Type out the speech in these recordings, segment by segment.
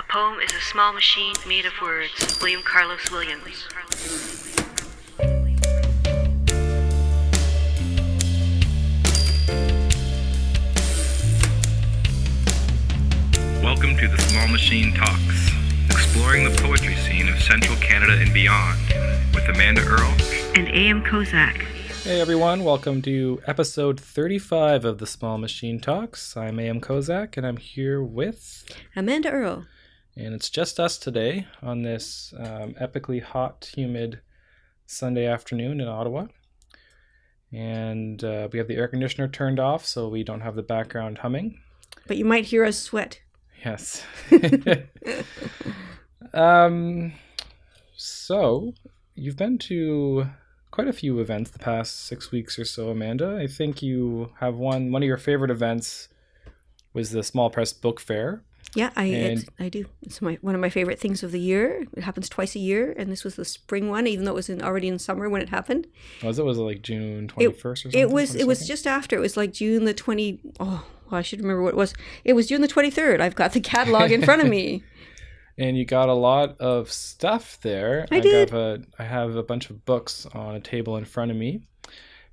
A poem is a small machine made of words. William Carlos Williams. Welcome to the Small Machine Talks, exploring the poetry scene of central Canada and beyond, with Amanda Earl And A.M. Kozak. Hey everyone, welcome to episode 35 of the Small Machine Talks. I'm AM Kozak and I'm here with, Amanda Earl. And it's just us today on this um, epically hot, humid Sunday afternoon in Ottawa. And uh, we have the air conditioner turned off so we don't have the background humming. But you might hear us sweat. Yes. um, so, you've been to quite a few events the past six weeks or so, Amanda. I think you have one. One of your favorite events was the Small Press Book Fair. Yeah, I it, I do. It's my one of my favorite things of the year. It happens twice a year, and this was the spring one, even though it was in, already in summer when it happened. Oh, was it was it like June twenty first or something? It was it was just after. It was like June the twenty. Oh, well, I should remember what it was. It was June the twenty third. I've got the catalog in front of me. and you got a lot of stuff there. I did. Have a, I have a bunch of books on a table in front of me,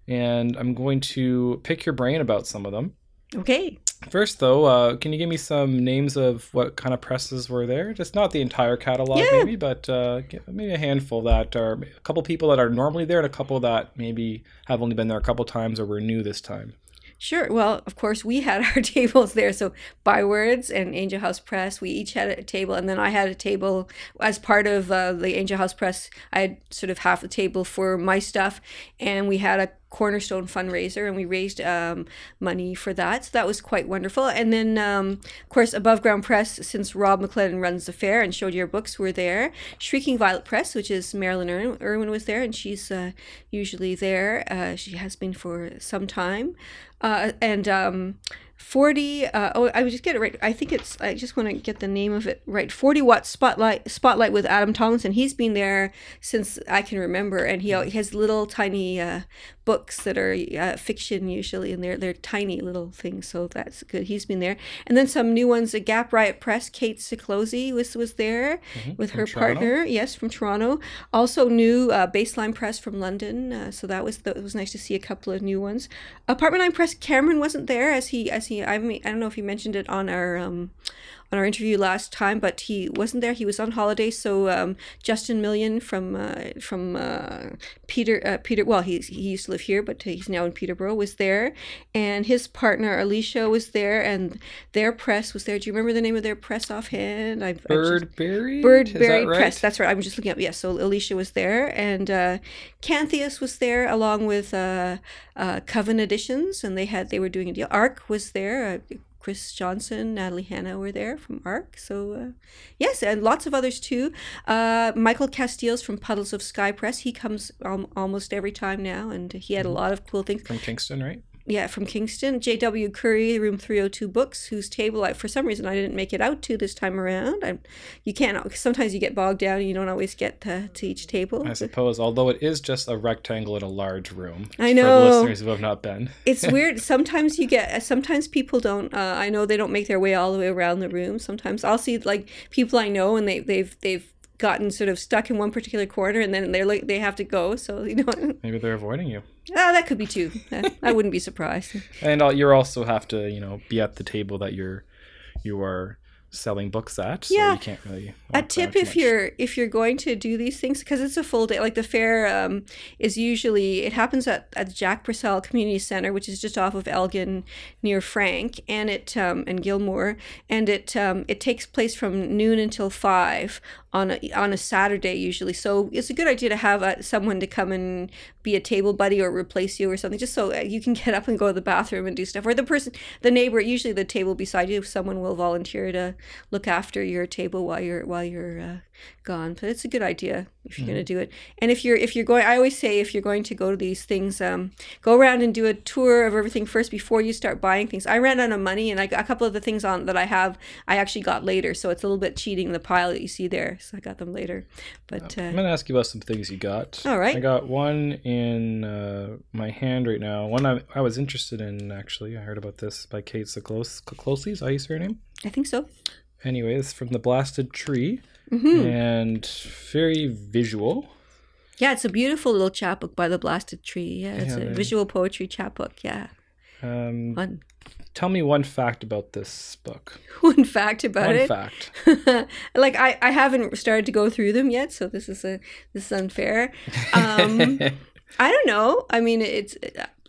and I'm going to pick your brain about some of them. Okay. First, though, uh, can you give me some names of what kind of presses were there? Just not the entire catalog, Yeah. maybe, but uh, maybe a handful that are a couple people that are normally there, and a couple that maybe have only been there a couple times or were new this time. Sure. Well, of course, we had our tables there. So, Bywords and Angel House Press, we each had a table. And then I had a table as part of uh, the Angel House Press. I had sort of half a table for my stuff. And we had a cornerstone fundraiser and we raised um, money for that. So, that was quite wonderful. And then, um, of course, Above Ground Press, since Rob McLennan runs the fair and showed your books, were there. Shrieking Violet Press, which is Marilyn Ir- Irwin, was there. And she's uh, usually there. Uh, she has been for some time uh, and um, 40 uh, oh i would just get it right i think it's i just want to get the name of it right 40 watt spotlight spotlight with adam tomlinson. He's been there since i can remember and he, he has little tiny uh, books that are uh, fiction usually and they're they're tiny little things so that's good. He's been there. And then some new ones a gap riot press kate Siklosi was was there with from her Toronto? partner. Yes from toronto. Also new uh, baseline press from london uh, so that was that was nice to see a couple of new ones. Apartment 9 press cameron wasn't there as he as i mean i don't know if he mentioned it on our um on our interview last time, but he wasn't there. He was on holiday. So um, Justin Million from uh, from uh, Peter uh, Peter. Well, he he used to live here, but he's now in Peterborough. Was there, and his partner Alicia was there, and their press was there. Do you remember the name of their press offhand? I, Bird Buried? Birdberry that right? Press. That's right. I'm just looking up. Yes, so Alicia was there, and uh, Canthius was there along with uh, uh, Coven Editions, and they had they were doing a deal. Arc was there. Uh, Chris Johnson, Natalie Hanna were there from ARC. So, uh, yes, and lots of others too. Uh, Michael Casteels from Puddles of Sky Press. He comes um, almost every time now, and he had a lot of cool things. From Kingston, right? Yeah, from Kingston. J.W. Curry, Room 302 Books, whose table, I, for some reason, I didn't make it out to this time around. I, you can't, sometimes you get bogged down and you don't always get to, to each table. I suppose, although it is just a rectangle in a large room. I For know. the listeners who have not been. it's weird. Sometimes you get, sometimes people don't, uh, I know they don't make their way all the way around the room. Sometimes I'll see like people I know and they, they've, they've, gotten sort of stuck in one particular corner and then they're like they have to go so you know Maybe they're avoiding you. Ah, that could be too Uh, i wouldn't be surprised And uh, you also have to, you know, be at the table that you're you are selling books at. So Yeah. you can't really. a tip if much. you're if you're going to do these things because it's a full day like the fair um, is usually it happens at, at the jack purcell community center which is just off of elgin near frank and it um, and gilmore and it um, it takes place from noon until five on a, on a saturday usually. So it's a good idea to have uh, someone to come and be a table buddy or replace you or something just so uh, you can get up and go to the bathroom and do stuff. Or the person the neighbor usually the table beside you someone will volunteer to look after your table while you're while you're uh, gone. But it's a good idea if you're going to do it and if you're if you're going i always say if you're going to go to these things um, go around and do a tour of everything first before you start buying things i ran out of money and I got a couple of the things on that i have i actually got later so it's a little bit cheating the pile that you see there so i got them later but I'm uh, gonna ask you about some things you got. All right. I got one in uh, my hand right now. One I, I was interested in actually. I heard about this by Kate Siklos- Siklosi. Is that how you say her name? i think so Anyway, it's from the Blasted Tree hmm and very visual. Yeah, it's a beautiful little chapbook by the Blasted Tree. Yeah, it's Yeah, a visual poetry chapbook. Yeah, Um, fun. tell me one fact about this book. One fact about one it. One fact. like I, I haven't started to go through them yet, so this is a this is unfair. Um, I don't know. I mean, it's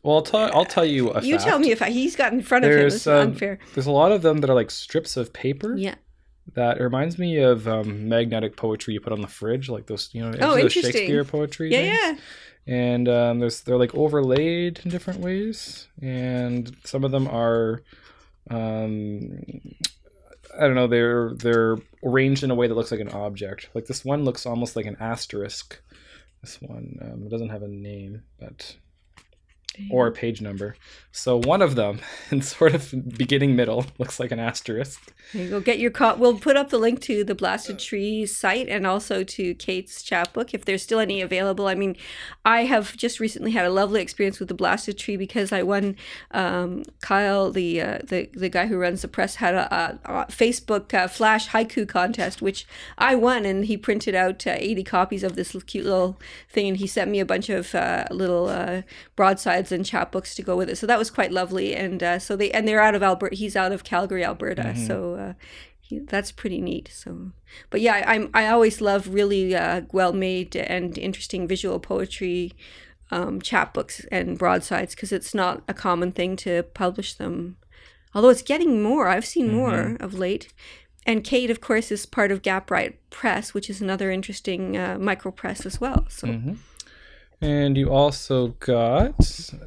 well, I'll tell I'll tell you a you fact. tell me if I, he's got in front of him. There's It's um, unfair. there's a lot of them that are like strips of paper. Yeah. That reminds me of um, magnetic poetry you put on the fridge, like those, you know, Oh, those. Shakespeare poetry. Yeah, things. yeah. And um, there's they're like overlaid in different ways, and some of them are, um, I don't know, they're they're arranged in a way that looks like an object. Like this one looks almost like an asterisk. This one um, it doesn't have a name, but or a page number. So one of them, in sort of beginning middle, looks like an asterisk. There you go. Get your co- We'll put up the link to the Blasted Trees site and also to Kate's chapbook if there's still any available. I mean, I have just recently had a lovely experience with the Blasted Tree because I won. Um, Kyle, the uh, the the guy who runs the press, had a, a, a Facebook uh, flash haiku contest which I won, and he printed out uh, 80 copies of this cute little thing, and he sent me a bunch of uh, little uh, broadsides and chapbooks to go with it. So that was quite lovely, and uh, so they and they're out of Alberta. He's out of Calgary, Alberta. So uh, he, that's pretty neat. So, but yeah, I, I'm I always love really uh, well made and interesting visual poetry um, chapbooks and broadsides because it's not a common thing to publish them. Although it's getting more, I've seen more of late. And Kate, of course, is part of Gap Riot Press, which is another interesting uh, micro press as well. So Mm-hmm. And you also got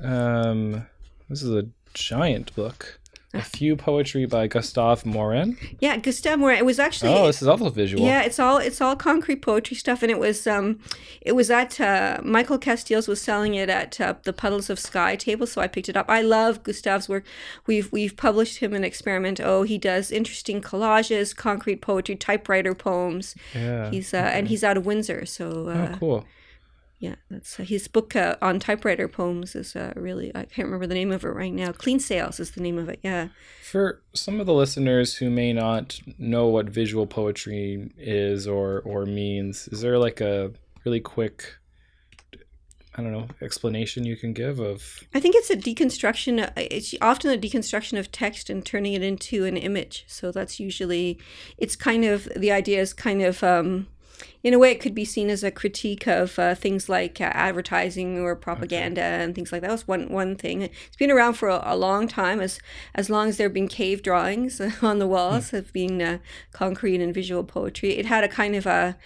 um, this is a giant book. A few poetry by Gustave Morin. yeah, Gustave Morin. It was actually Oh, this is also visual. Yeah, it's all it's all concrete poetry stuff, and it was um, it was at uh, Michael Casteels was selling it at uh, the Puddles of Sky table, so I picked it up. I love Gustave's work. We've we've published him an experiment. Oh, he does interesting collages, concrete poetry, typewriter poems. Yeah. He's uh, and he's out of Windsor, so uh, oh, cool. Yeah, that's uh, his book uh, on typewriter poems is uh, really I can't remember the name of it right now. Clean Sails is the name of it. Yeah. For some of the listeners who may not know what visual poetry is or or means, is there like a really quick I don't know, explanation you can give of I think it's a deconstruction. uh, It's often a deconstruction of text and turning it into an image. So that's usually, it's kind of the idea is kind of, um, in a way, it could be seen as a critique of uh, things like uh, advertising or propaganda and things like that. Was one one thing. It's been around for a, a long time, as as long as there have been cave drawings on the walls of being uh, concrete and visual poetry. It had a kind of a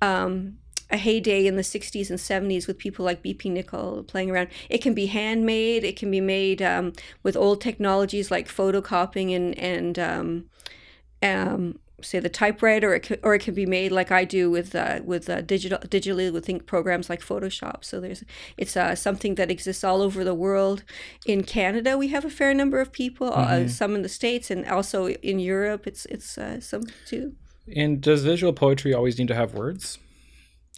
um, a heyday in the 60s and 70s with people like BP Nichol playing around. It can be handmade. It can be made um, with old technologies like photocopying and and um, um, say the typewriter, or it could, or it can be made like I do with uh, with uh, digital digitally with think programs like Photoshop. So there's it's uh, something that exists all over the world. In Canada, we have a fair number of people. Uh, some in the states, and also in Europe, it's it's uh, some too. and does visual poetry always need to have words?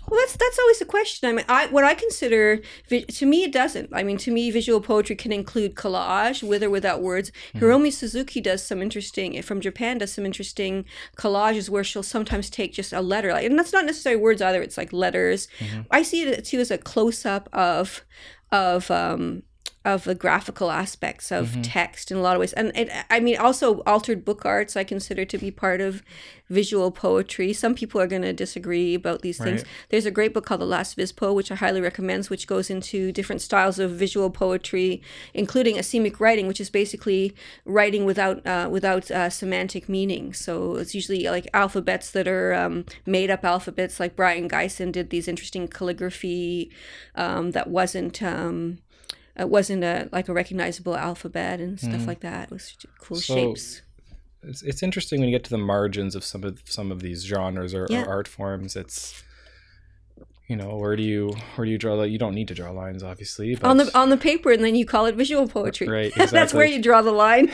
Well, that's that's always a question. I mean, I what I consider to me it doesn't. I mean, to me, visual poetry can include collage with or without words. Hmm. Hiromi Suzuki does some interesting eh, from Japan does some interesting collages where she'll sometimes take just a letter, like, and that's not necessarily words either. It's like letters. Mm-hmm. I see it too as a close up of of um, of the graphical aspects of text in a lot of ways. And it, I mean, also altered book arts I consider to be part of visual poetry. Some people are going to disagree about these things. Right. There's a great book called The Last Vispo, which I highly recommend, which goes into different styles of visual poetry, including asemic writing, which is basically writing without uh, without uh, semantic meaning. So it's usually like alphabets that are um, made up alphabets. Like Brion Gysin did these interesting calligraphy um, that wasn't. Um, it wasn't a like a recognizable alphabet and stuff mm. like that. It was cool So- shapes. It's, it's interesting when you get to the margins of some of some of these genres or, Yeah. or art forms. It's you know where do you where do you draw? the you don't need to draw lines, obviously. But on the on the paper, and then you call it visual poetry. Right, That's where you draw the line.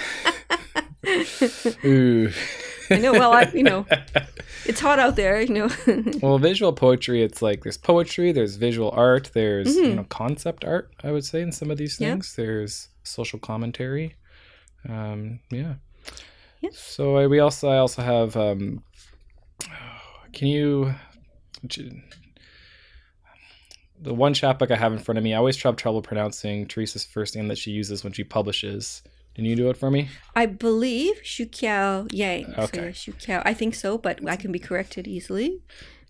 Ooh. I know. Well, I you know, it's hot out there. You know. Well, visual poetry, it's like there's poetry, there's visual art, there's Mm-hmm. you know concept art. I would say in some of these Yeah. things, there's social commentary. Um, yeah. Yeah. So I, we also I also have. Um, can you? The one chapbook I have in front of me, I always have trouble pronouncing Teresa's first name that she uses when she publishes. Can you do it for me? I believe Shu Kiao Yang. So, Okay. yeah, Shu Kiao. I think so, but I can be corrected easily.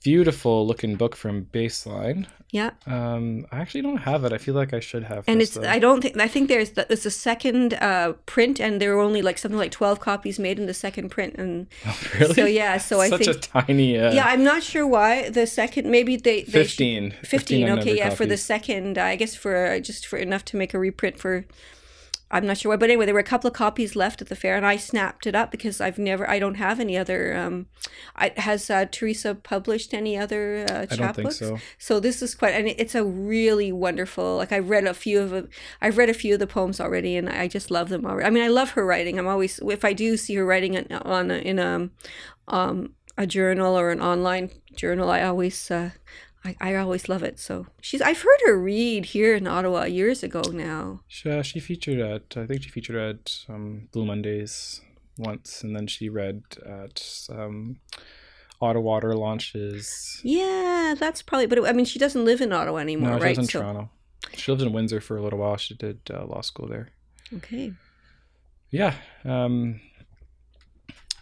Beautiful looking book from Baseline. Yeah, Um, I actually don't have it. I feel like I should have. and it's though. I don't think I think there's the, it's a second uh, print, and there were only like something like twelve copies made in the second print, and really. so yeah, so I Such think a tiny. Uh, yeah, I'm not sure why the second maybe they, they should- 15. 15 okay yeah for the second i guess for uh, just for enough to make a reprint for i'm not sure why but anyway there were a couple of copies left at the fair and i snapped it up because i've never i don't have any other um I, has uh, teresa published any other uh, I don't think chapbooks? so. so this is quite and it's a really wonderful like i've read a few of i've read a few of the poems already and i just love them already i mean i love her writing i'm always if i do see her writing on, on in a um a journal or an online journal i always uh I, I always love it. So she's I've heard her read here in Ottawa years ago now. She, uh, she featured at I think she featured at um, Blue Mondays once, and then she read at um, Ottawater launches. Yeah, that's probably. But I mean, she doesn't live in Ottawa anymore, no, she right? lives in so Toronto. She lived in Windsor for a little while. She did uh, law school there. okay. Yeah. Um,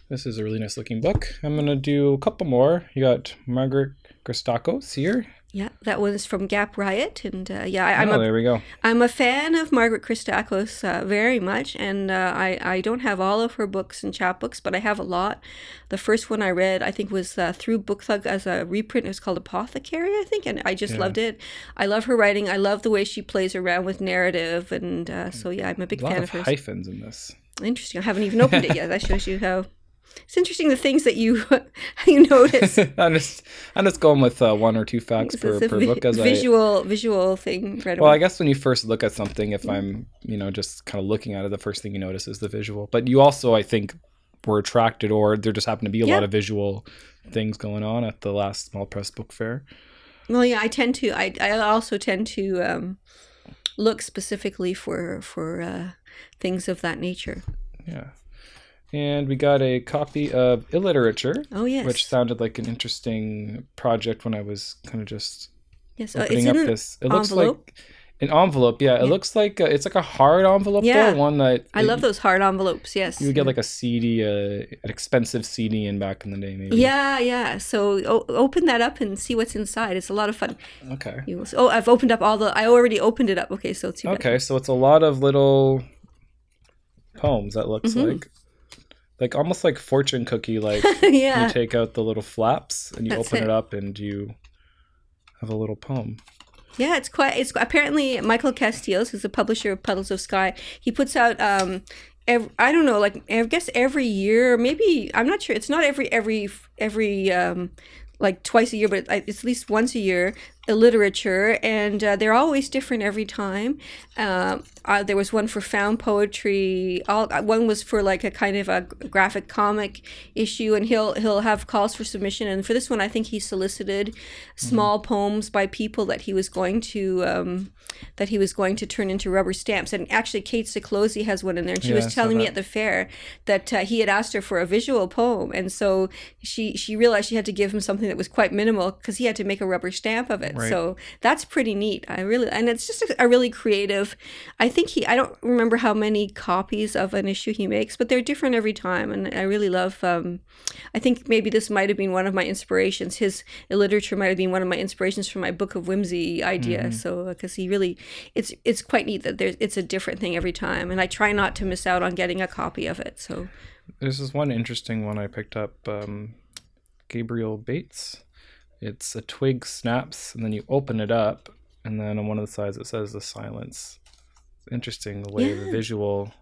this is a really nice looking book. I'm gonna do a couple more. You got Margaret Christakos here. Yeah, that was from Gap Riot, and uh, yeah, I, I'm oh, a there we go. I'm a fan of Margaret Christakos uh, very much, and uh, I I don't have all of her books and chapbooks, but I have a lot. The first one I read, I think, was uh, through Book Thug as a reprint. It was called Apothecary, I think, and I just Yeah. loved it. I love her writing. I love the way she plays around with narrative, and uh, so yeah, I'm a big A lot fan of of hers. hyphens in this. Interesting. I haven't even opened it yet. That shows you how. It's interesting the things that you you notice. I'm just I'm just going with uh, one or two facts per, per vi- book as I visual visual thing right Well, away. I guess when you first look at something, if I'm, you know, just kind of looking at it, the first thing you notice is the visual. But you also, I think, were attracted, or there just happened to be a Yeah. lot of visual things going on at the last small press book fair. Well, yeah, I tend to. I I also tend to um, look specifically for for uh, things of that nature. Yeah. And we got a copy of Illiterature, Oh yes, which sounded like an interesting project when I was kind of just yes. Uh, opening it's up this. It looks envelope. like an envelope. Yeah, it Yeah. looks like a, it's like a hard envelope Yeah. though, one that I love those hard envelopes. Yes. You would get like a CD, uh, an expensive CD in back in the day, maybe. Yeah, yeah. So o- open that up and see what's inside. It's a lot of fun. Okay. You will, oh, I've opened up all the. I already opened it up. Okay, so it's Okay, so it's a lot of little poems. That looks Mhm. like, like almost like fortune cookie. Like yeah. you take out the little flaps and you That's open it. it. up and you have a little poem. Yeah, it's quite. It's apparently Michael Casteels, who's the publisher of Puddles of Sky. He puts out. um ev I don't know, like I guess every year, maybe I'm not sure. It's not every every every um like twice a year, but it's at least once a year. Literature, and uh, they're always different every time. Um, uh, there was one for found poetry. All uh, one was for like a kind of a graphic comic issue, and he'll he'll have calls for submission. And for this one, I think he solicited small poems by people that he was going to um, that he was going to turn into rubber stamps. And actually, Kate Siklosi has one in there, and she Yeah, was telling me at the fair that uh, he had asked her for a visual poem, and so she she realized she had to give him something that was quite minimal because he had to make a rubber stamp of it. Right. So that's pretty neat. I really and it's just a, a really creative. I think he I don't remember how many copies of an issue he makes, but they're different every time, and I really love. Um, I think maybe this might have been one of my inspirations. His literature might have been one of my inspirations for my book of whimsy idea. Mm-hmm. So because he really, it's it's quite neat that there's it's a different thing every time, and I try not to miss out on getting a copy of it. So There's this one interesting one I picked up. Um, Gabriel Bates. It's a twig snaps, and then you open it up, and then on one of the sides it says the silence. It's interesting the way the visual,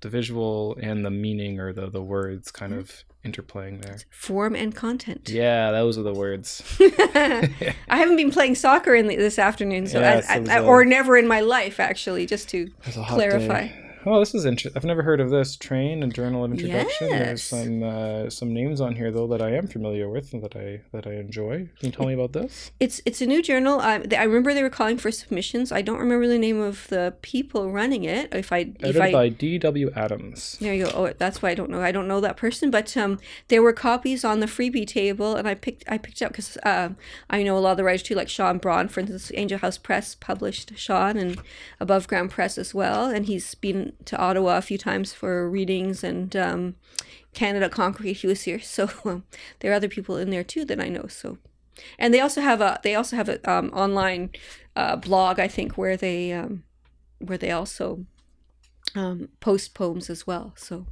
the visual and the meaning or the the words kind of interplaying there. form and content. Yeah, those are the words. I haven't been playing soccer in the, this afternoon, so Yeah, I, it was or never in my life actually. Just to It was a hot clarify. day. Oh, this is interesting. I've never heard of this. Train and Journal of Introduction. Yes. There's some uh, some names on here though that I am familiar with and that I that I enjoy. Can you tell me about this? It's it's a new journal. I, I remember they were calling for submissions. I don't remember the name of the people running it. If I if Edited I by D.W. Adams. There you go. Oh, that's why I don't know. I don't know that person, but um, there were copies on the freebie table, and I picked I picked up because um, I know a lot of the writers too, like Sean Braune, for instance. Angel House Press published Sean, and Above Ground Press as well, and he's been to Ottawa a few times for readings and um, Canada Concrete. He was here, so um, there are other people in there too that I know. So, and they also have a they also have a um, online uh, blog, I think, where they um, where they also um, post poems as well. So.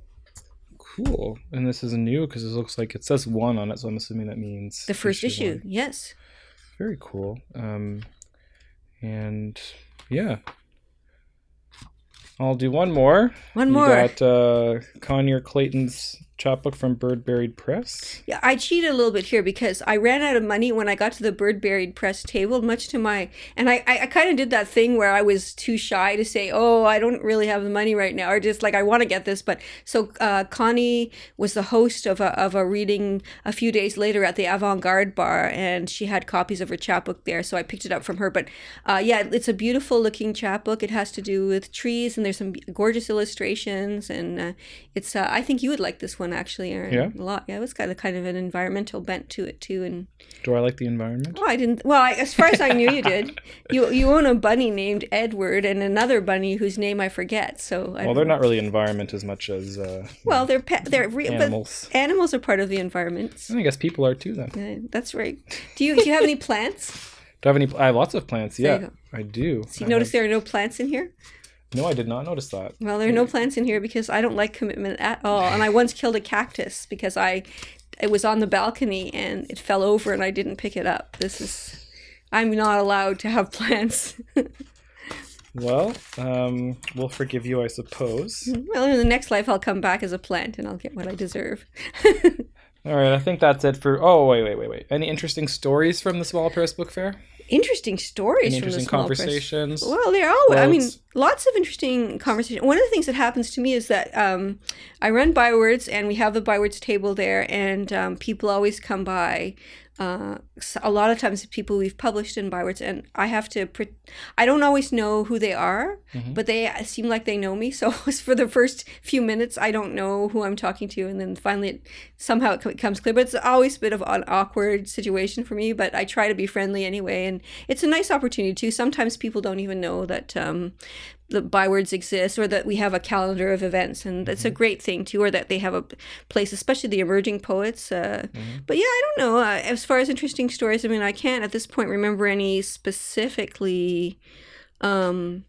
Cool. And this is new because it looks like it says one on it, so I'm assuming that means The first issue, one. yes. Very cool. Um, and yeah, I'll do one more. One You more. got uh, Conyer Clayton's chapbook from Bird Buried Press. Yeah, I cheated a little bit here because I ran out of money when I got to the bird buried press table, much to my and I, I, I kind of did that thing where I was too shy to say, Oh, I don't really have the money right now, or just like I want to get this. But so uh, Connie was the host of a of a reading a few days later at the Avant Garde bar, and she had copies of her chapbook there, so I picked it up from her. But uh, yeah, it's a beautiful looking chapbook. It has to do with trees, and there's some gorgeous illustrations, and uh, it's uh, I think you would like this one actually, Aaron. Yeah? a lot. Yeah, it was kind of kind of an environmental bent to it too, and Do I like the environment? oh, I didn't. Well, I, as far as I knew, you did. You you own a bunny named Edward and another bunny whose name I forget. So I Well, they're know. not really environment as much as uh, Well, they're pet. They're real. animals. But animals are part of the environment. I guess people are too. Then Uh, that's right. Do you do you have any plants? Do I have any? I have lots of plants. Yeah. I do. So you I notice have- there are no plants in here. No, I did not notice that. Well, there are no plants in here because I don't like commitment at all. And I once killed a cactus because I it was on the balcony and it fell over and I didn't pick it up. This is I'm not allowed to have plants. Well, um, we'll forgive you, I suppose. well, in the next life I'll come back as a plant and I'll get what I deserve. All right, I think that's it for. Oh, wait, wait, wait, wait. Any interesting stories from the Small Press Book Fair? Interesting stories Any from the interesting small press. conversations? Well, they're all. I mean, lots of interesting conversation. One of the things that happens to me is that um, I run bywords, and we have the bywords table there, and um, people always come by. Uh, a lot of times, people we've published in bywords, and I have to. Pre- I don't always know who they are, Mm-hmm. but they seem like they know me. So for the first few minutes, I don't know who I'm talking to, and then finally, it, somehow it co- comes clear. But it's always a bit of an awkward situation for me. But I try to be friendly anyway, and it's a nice opportunity too. Sometimes people don't even know that um, the bywords exist or that we have a calendar of events, and that's a great thing too. Or that they have a place, especially the emerging poets. Uh, But yeah, I don't know. Uh, as far as interesting stories, I mean, I can't at this point remember any specifically um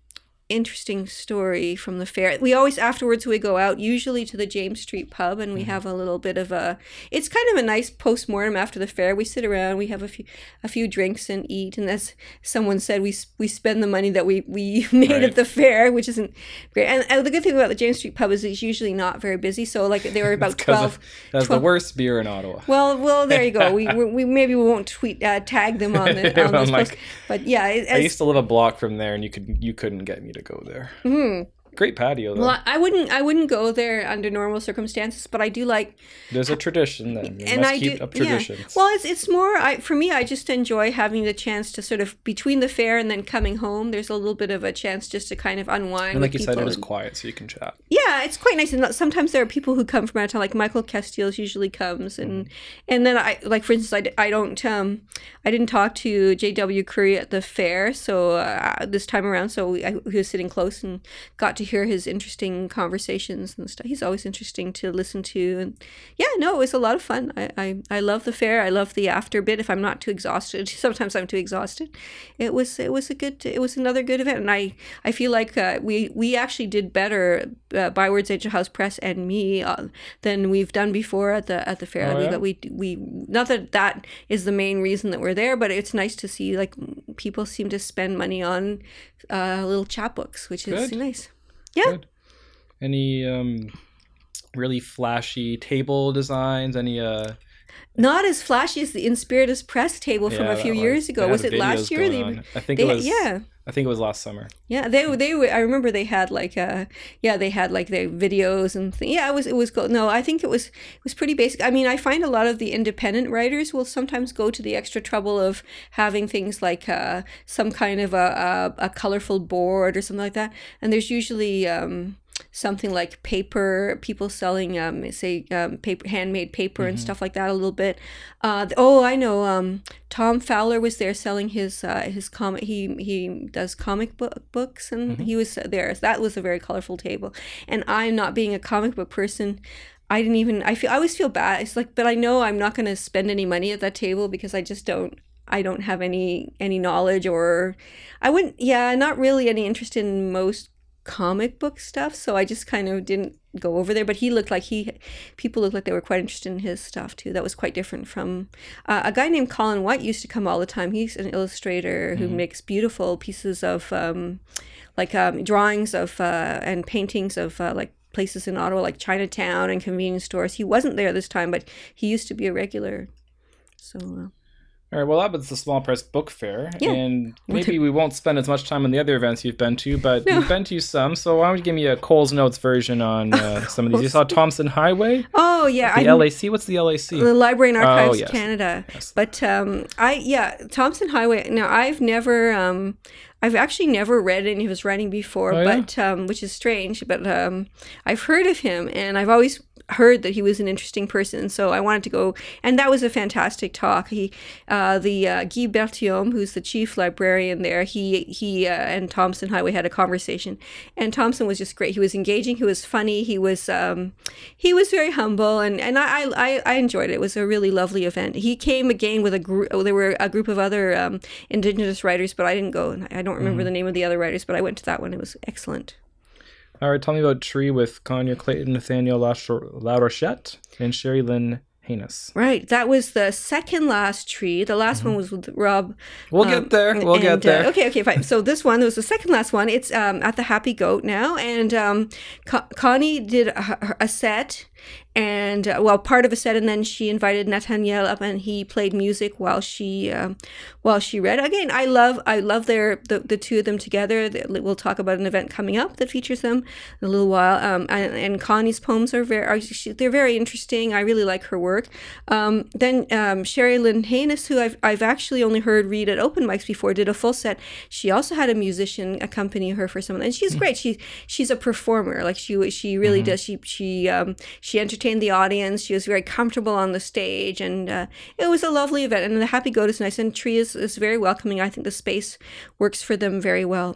interesting story from the fair. We always afterwards we go out usually to the James Street pub and we have a little bit of a it's kind of a nice post-mortem after the fair. We sit around, we have a few a few drinks and eat and as someone said we we spend the money that we we made Right. at the fair, which isn't great. And, and the good thing about the James Street pub is it's usually not very busy. So like there were about 12 That's the worst beer in Ottawa. well, well, there you go. We, we, we maybe we won't tweet uh, tag them on the on those like- posts, but yeah, it, I as- used to live a block from there, and you could you couldn't get me to go there. Mm-hmm. Great patio though. Well, I wouldn't I wouldn't go there under normal circumstances, but I do like There's a tradition then. You and must I keep do up yeah. Well, it's it's more I for me. I just enjoy having the chance to sort of between the fair and then coming home. There's a little bit of a chance just to kind of unwind. and like you said, it was quiet, so you can chat. yeah, it's quite nice. And sometimes there are people who come from out of town, like Michael Casteels usually comes, and Mm-hmm. and then I like for instance, I, I don't um I didn't talk to J.W. Curry at the fair, so uh, this time around, so we, I, he was sitting close and got to hear his interesting conversations and stuff. He's always interesting to listen to, and yeah, no, it was a lot of fun. I I, I love the fair. I love the after bit. If I'm not too exhausted, sometimes I'm too exhausted. It was it was a good it was another good event, and I I feel like uh, we we actually did better uh, Bywords Angel House Press and me uh, than we've done before at the at the fair. Oh, we, yeah? we we not that that is the main reason that we're there, but it's nice to see like people seem to spend money on uh, little chapbooks, which is Good. nice. Yeah. Good. Any um really flashy table designs? Any uh not as flashy as the Inspiritus Press table from Yeah, a few that years ago. Was it last year? They. I think they- it was. yeah. I think it was last summer. yeah, they they were- I remember they had like uh yeah they had like their videos and th- yeah it was it was cool. No, I think it was it was pretty basic. I mean, I find a lot of the independent writers will sometimes go to the extra trouble of having things like uh some kind of a a, a colorful board or something like that, and there's usually um something like paper people selling um say um paper handmade paper and stuff like that a little bit. Uh oh i know um tom fowler was there selling his uh his comic he he does comic book books and he was there. So that was a very colorful table. And i'm not being a comic book person. I didn't even i feel i always feel bad. It's like but i know i'm not going to spend any money at that table because i just don't I don't have any any knowledge or I wouldn't yeah, not really any interest in most comic book stuff, so I just kind of didn't go over there. But he looked like he, people looked like they were quite interested in his stuff too. That was quite different from uh, a guy named Colin White used to come all the time. He's an illustrator who makes beautiful pieces of um, like um, drawings of uh, and paintings of uh, like places in Ottawa, like Chinatown and convenience stores. He wasn't there this time, but he used to be a regular. So. All right. Well, that was the Small Press Book Fair, Yeah. and maybe we won't spend as much time on the other events you've been to, but No. you've been to some. So why don't you give me a Cole's Notes version on uh, some of these? You saw Tomson Highway, oh yeah, the I LAC. What's the LAC? the Library and Archives Oh, yes. Canada. Yes. But um, I yeah, Tomson Highway. Now I've never um, I've actually never read any of his writing before, Oh, yeah? but um, which is strange. But um, I've heard of him, and I've always heard that he was an interesting person. So I wanted to go, and that was a fantastic talk. He, uh, the uh, Guy Berthiaume, who's the chief librarian there, he he uh, and Tomson Highway had a conversation, and Tomson was just great. He was engaging. He was funny. He was um, he was very humble, and and I I, I enjoyed it. It was a really lovely event. He came again with a group. There were a group of other um, Indigenous writers, but I didn't go. and I don't remember the name of the other writers, but I went to that one. It was excellent. All right. Tell me about Tree with Conyer Clayton, Nathaniel LaRochette, and Sherry Lynn Haynes. Right, that was the second last tree. The last one was with Rob. We'll um, get there. We'll and, get uh, there. okay, okay, fine. So this one was the second last one. It's um, at the Happy Goat now, and um, Con- Connie did a, a set, and uh, well, part of a set, and then she invited Nathaniel up, and he played music while she um, while she read. Again, I love I love their the, the two of them together. The- We'll talk about an event coming up that features them in a little while. Um, and, and Connie's poems are very are, she, they're very interesting. I really like her work. Um, then um, Sherry Lynn Haynes, who I've I've actually only heard read at open mics before, did a full set. She also had a musician accompany her for some of them, and she's great. She she's a performer. Like she she really does. She she um, she entertained the audience. She was very comfortable on the stage, and uh, it was a lovely event. And the Happy Goat is nice, and Tree is, is very welcoming. I think the space works for them very well.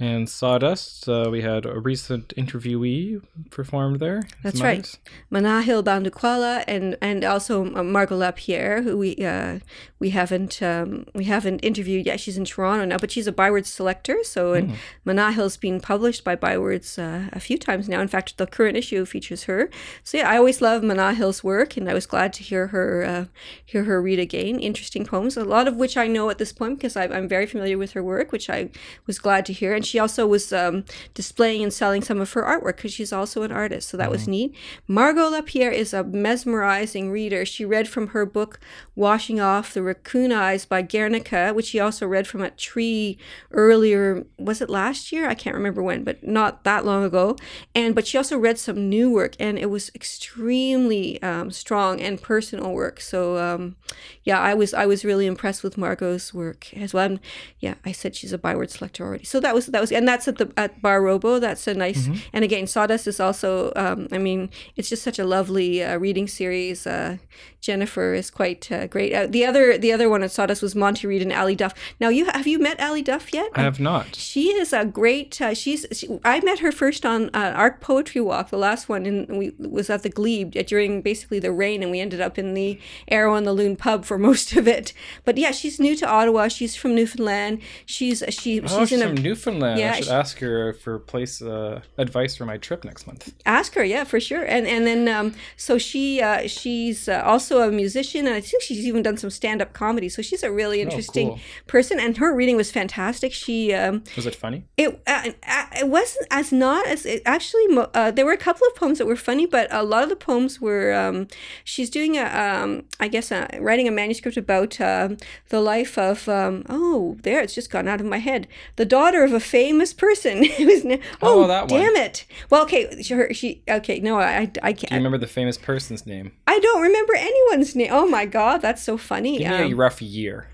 And Sawdust, uh, we had a recent interviewee performed there. That's right. others. Manahil Bandukwala and and also uh, Margot Lapierre, who we uh, we haven't um, we haven't interviewed yet. She's in Toronto now, but she's a Bywords selector. So and Manahil's been published by Bywords uh, a few times now. In fact, the current issue features her. So yeah, I always love Manahil's work, and I was glad to hear her uh, hear her read again. Interesting poems, a lot of which I know at this point because I, I'm very familiar with her work, which I was glad to hear. And she also was um, displaying and selling some of her artwork because she's also an artist. So that was neat. Margot Lapierre is a mesmerizing reader. She read from her book Washing Off the Raccoon Eyes by Guernica, which she also read from a Tree earlier. Was it last year? I can't remember when, but not that long ago. And but she also read some new work, and it was extremely um, strong and personal work. So um, yeah, I was I was really impressed with Margot's work as well. And yeah, I said she's a byword selector already. So that was that was, and that's at the at Bar Robo. That's a nice. And again, Sawdust is also. Um, I mean, it's just such a lovely uh, reading series. Uh, Jennifer is quite uh, great. Uh, the other the other one at Sawdust was Monty Reid and Ali Duff. Now you have you met Ali Duff yet? I have not. She is a great. Uh, she's. She, I met her first on uh, Arc Poetry Walk, the last one, and we was at the Glebe during basically the rain, and we ended up in the Arrow and the Loon pub for most of it. But yeah, she's new to Ottawa. She's from Newfoundland. She's she Oh, she's she's in a from Newfoundland. Yeah, I should she- ask her for place uh, advice for my trip next month. ask her yeah for sure and and then um so she uh she's uh, also a musician and i think she's even done some stand-up comedy so she's a really interesting Oh, cool. person and her reading was fantastic she um Was it funny? it uh, uh, it wasn't as not as it actually uh, there were a couple of poems that were funny but a lot of the poems were um she's doing a um i guess uh, writing a manuscript about um the life of um oh there it's just gone out of my head the daughter of a famous person na- Oh, oh, that one. damn it well okay she, she okay no i i, can't Do you remember the famous person's name? i don't remember anyone's name oh my god that's so funny Give me a Um, rough year.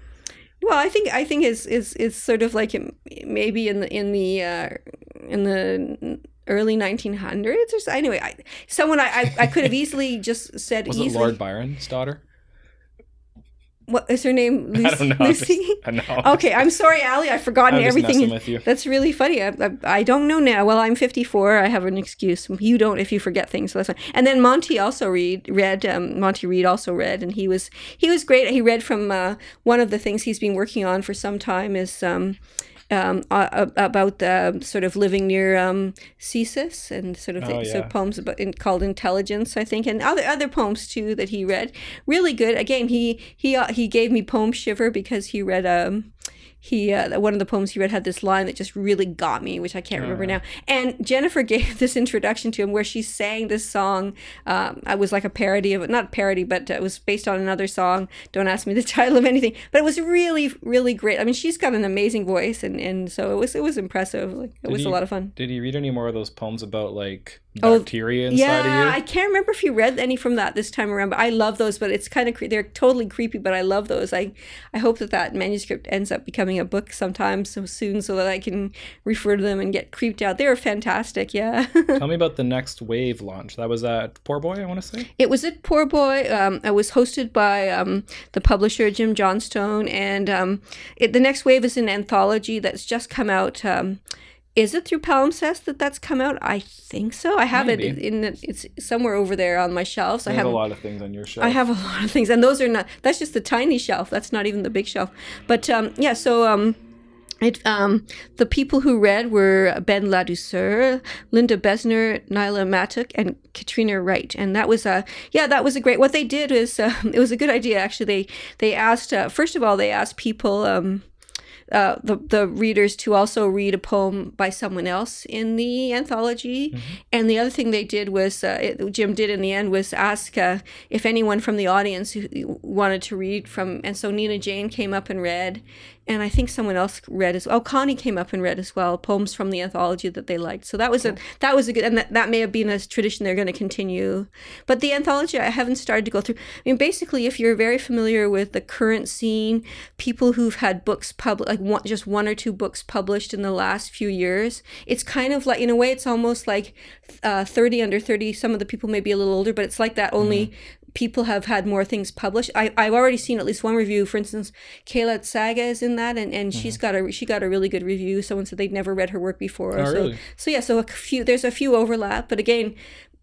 well, I think I think it's is is sort of like in- maybe in the in the uh, in the early 1900s or so. Anyway, I, someone I, I I could have easily just said Was it. Lord Byron's daughter? What is her name? Lucy. I don't know. Lucy? I know. Okay, I'm sorry, Allie. I've forgotten I'm everything. messing with you. That's really funny. I, I, I don't know now. Well, I'm 54. I have an excuse. You don't if you forget things. So that's fine. And then Monty also read read. Um, Monty Reid also read, and he was he was great. He read from uh, one of the things he's been working on for some time is. Um, um, uh, about the sort of living near um, Cesis and sort of Oh, things, so yeah. poems about in, called intelligence, I think, and other other poems too that he read. Really good. Again, he he uh, he gave me poem shiver because he read um he uh, one of the poems he read had this line that just really got me, which I can't remember now. And Jennifer gave this introduction to him where she sang this song. Um, I was like a parody of it, not parody, but uh, it was based on another song. Don't ask me the title of anything, but it was really, really great. I mean, she's got an amazing voice, and, and so it was it was impressive. Like it Did was a lot of fun. Did you read any more of those poems about like Oh, bacteria inside Yeah, I of you? can't remember if you read any from that this time around, but I love those. But it's kind of cre- they're totally creepy, but I love those. I I hope that that manuscript ends up becoming a book sometime so soon, so that I can refer to them and get creeped out. They're fantastic. Yeah. Tell me about the next wave launch. That was at Poor Boy, I want to say. It was at Poor Boy. Um, it was hosted by um, the publisher Jim Johnstone, and um, it, the next wave is an anthology that's just come out. Um, is it through Palimpsest that that's come out? I think so. I have it in. The, it's somewhere over there on my shelves. I There's have a lot of things on your shelf. I have a lot of things, and those are not. That's just the tiny shelf. That's not even the big shelf. But um, yeah, so um, it um, the people who read were Ben Ladouceur, Linda Besner, Nyla Matuk, and Katrina Wright, and that was a yeah, that was a great. What they did is uh, it was a good idea actually. They they asked uh, first of all they asked people. Um, uh, the the readers to also read a poem by someone else in the anthology. And the other thing they did was uh, it, Jim did in the end was ask uh, if anyone from the audience who wanted to read from. And so Nina Jane came up and read, and I think someone else read as well. Oh, Connie came up and read as well poems from the anthology that they liked. So that was a that was a good, and that, that may have been a tradition they're going to continue. But the anthology I haven't started to go through. I mean, basically, if you're very familiar with the current scene, people who've had books published, like one, just one or two books published in the last few years, it's kind of like in a way, it's almost like uh, thirty under thirty. Some of the people may be a little older, but it's like that only. People have had more things published. I, I've already seen at least one review. For instance, Kayla Czaga is in that, and, and she's got a she got a really good review. Someone said they'd never read her work before. Oh, so, really? so yeah, so a few there's a few overlap, but again,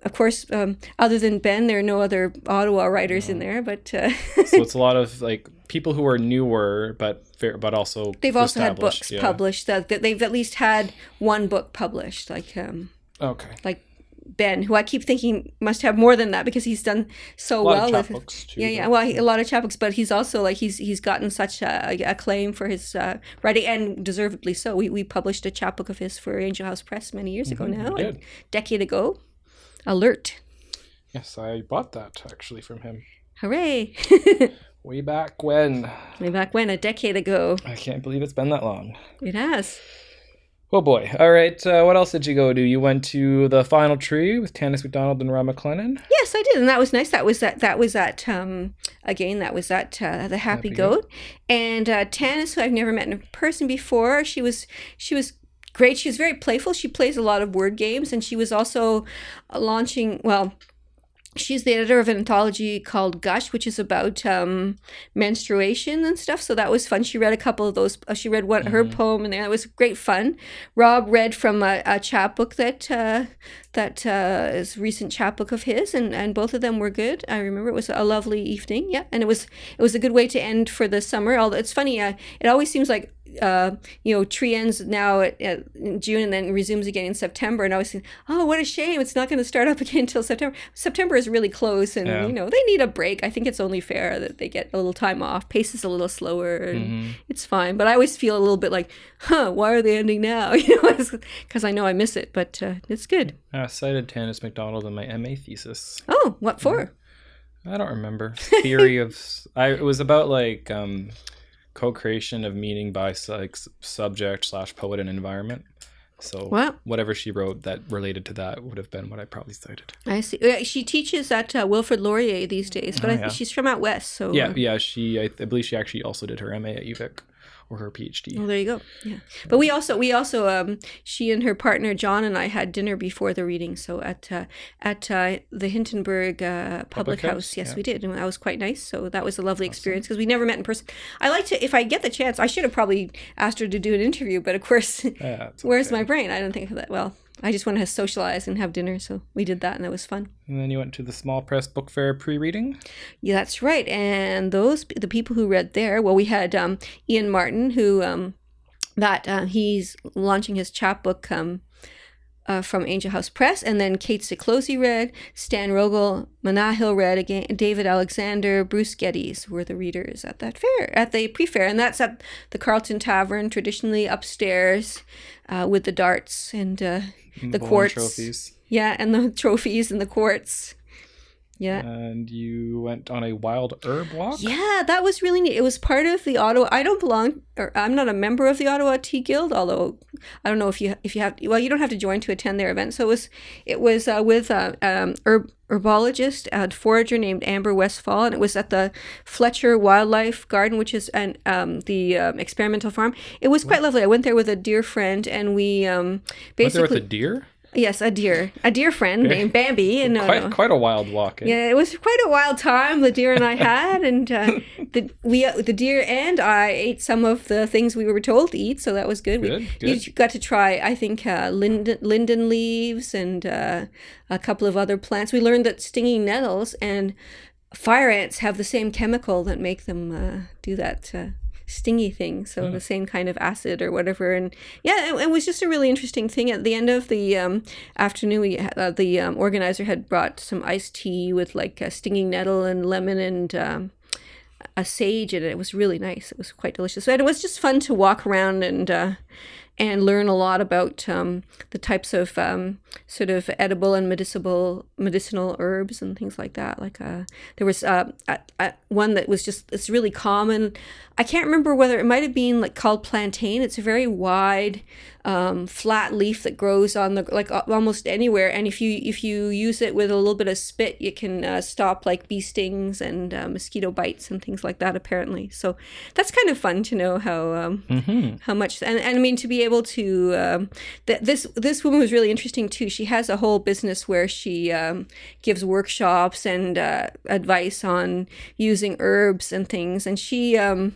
of course, um, other than Ben, there are no other Ottawa writers in there. But uh, so it's a lot of like people who are newer, but fair, but also they've also had books yeah. published. That, that they've at least had one book published, like um, Okay. like Ben, who I keep thinking must have more than that because he's done so A lot well of with. chapbooks too. Yeah, yeah. Well, he, a lot of chapbooks, but he's also like he's he's gotten such a, acclaim for his uh, writing, and deservedly so. We, we published a chapbook of his for Angel House Press many years ago now, a decade ago. Alert! Yes, I bought that actually from him Hooray! way back when. Way back when, a decade ago, I can't believe it's been that long. it has. Oh boy. All right. Uh, what else did you go do? You went to the final tree with Tanis MacDonald and Rob McLennan. Yes, I did, and that was nice. That was that. That was at um, again. That was at uh, the Happy, Happy Goat, and uh, Tanis, who I've never met in person before. She was she was great. She was very playful. She plays a lot of word games, and she was also launching. Well, she's the editor of an anthology called Gush, which is about um, menstruation and stuff. So that was fun. She read a couple of those. Uh, she read one her poem, and it was great fun. Rob read from a, a chapbook that uh, that uh, is a recent chapbook of his, and, and both of them were good. I remember it was a lovely evening. Yeah, and it was it was a good way to end for the summer. Although it's funny, uh, it always seems like uh, you know, tree ends now at, at in June and then resumes again in September. And I was thinking, oh, what a shame! It's not going to start up again until September. September is really close, and Yeah. you know they need a break. I think it's only fair that they get a little time off. Pace is a little slower, and Mm-hmm. it's fine. But I always feel a little bit like, huh, why are they ending now? You know, because I know I miss it, but uh, it's good. I cited Tanis MacDonald in my MA thesis. Oh, what for? I don't remember. Theory of I it was about like um co-creation of meaning by like subject slash poet and environment. So whatever she wrote that related to that would have been what I probably cited. I see. She teaches at uh, Wilfrid Laurier these days, but Oh, I yeah. she's from out west. So Yeah, uh, yeah. She I, I believe she actually also did her MA at UVic or her PhD. Well, there you go. Yeah, but we also we also um she and her partner John and I had dinner before the reading. So at uh, at uh, the Hintonburg uh, Public, Public House, House, yes, yeah. we did, and that was quite nice. So that was a lovely experience because we never met in person. I like to if I get the chance, I should have probably asked her to do an interview, but of course, Yeah, where's okay. my brain? I don't think of that. Well, I just want to socialize and have dinner, so we did that, and that was fun. And then you went to the Small Press Book Fair pre-reading. Yeah, that's right. And those the people who read there, well, we had um, Ian Martin, who um, that uh, he's launching his chapbook um, uh, from Angel House Press, and then Kate Siklosi read, Stan Rogal, Manahil read again, David Alexander, Bruce Geddes were the readers at that fair, at the pre-fair, and that's at the Carleton Tavern, traditionally upstairs uh, with the darts and uh, the bowling quartz, trophies. yeah, and the trophies and the quartz, yeah. And you went on a wild herb walk. Yeah, that was really neat. It was part of the Ottawa. I don't belong, or I'm not a member of the Ottawa Tea Guild. Although I don't know if you if you have. Well, you don't have to join to attend their event. So it was it was uh, with a um, herb, herbologist, a forager named Amber Westfall, and it was at the Fletcher Wildlife Garden, which is an um, the um, experimental farm. It was quite lovely. I went there with a dear friend, and we um, Went there basically with a deer. Yes, a deer, a dear friend named Bambi, and uh, Quite quite a wild walk. eh? yeah, it was quite a wild time the deer and I had, and uh, the we uh, the deer and I ate some of the things we were told to eat, so that was good. Good, we good. you got to try, I think, uh, linden linden leaves and uh, a couple of other plants. We learned that stinging nettles and fire ants have the same chemical that make them uh, do that. Stingy thing so the same kind of acid or whatever and yeah it, it was just a really interesting thing at the end of the um, afternoon we uh, the um, organizer had brought some iced tea with like a stinging nettle and lemon and um, a sage in it. It was really nice. It was quite delicious. And it was just fun to walk around and uh, and learn a lot about um, the types of um, sort of edible and medicinal medicinal herbs and things like that. Like uh, there was uh, a, a, one that was just it's really common. I can't remember whether it might have been like called plantain. It's a very wide, um, flat leaf that grows on the like almost anywhere. And if you if you use it with a little bit of spit, you can uh, stop like bee stings and uh, mosquito bites and things like that. Apparently, so that's kind of fun to know how um, Mm-hmm. how much and, and I mean to be able to um, th- this this woman was really interesting too. She has a whole business where she um, gives workshops and uh, advice on using herbs and things, and she. Um,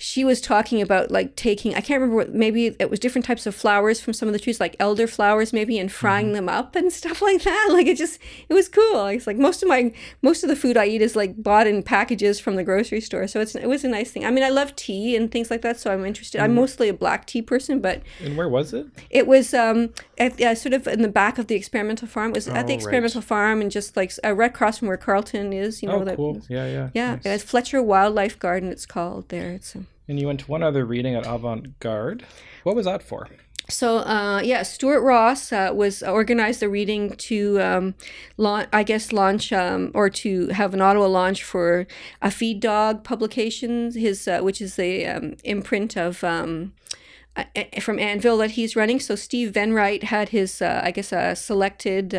she was talking about like taking i can't remember what maybe it was different types of flowers from some of the trees like elder flowers maybe and frying them up and stuff like that. Like it just it was cool. It's like most of my most of the food i eat is like bought in packages from the grocery store. So it's it was a nice thing. I mean i love tea and things like that so i'm interested. I'm mostly a black tea person but And where was it? it was um at, uh, sort of in the back of the experimental farm. It was at Oh, the right. experimental farm and just like uh, right across from where carlton is. You know Oh, that cool. Yeah, yeah. yeah nice. it's fletcher wildlife garden it's called there. It's um, And you went to one other reading at Avant Garde. What was that for? So uh, yeah, Stuart Ross uh, was organized the reading to um, launch, I guess, launch um, or to have an Ottawa launch for a Feed Dog Publications, his uh, which is the um, imprint of. Um, uh, uh, from Anvil that he's running. So Steve Venright had his, uh, I guess, uh, selected.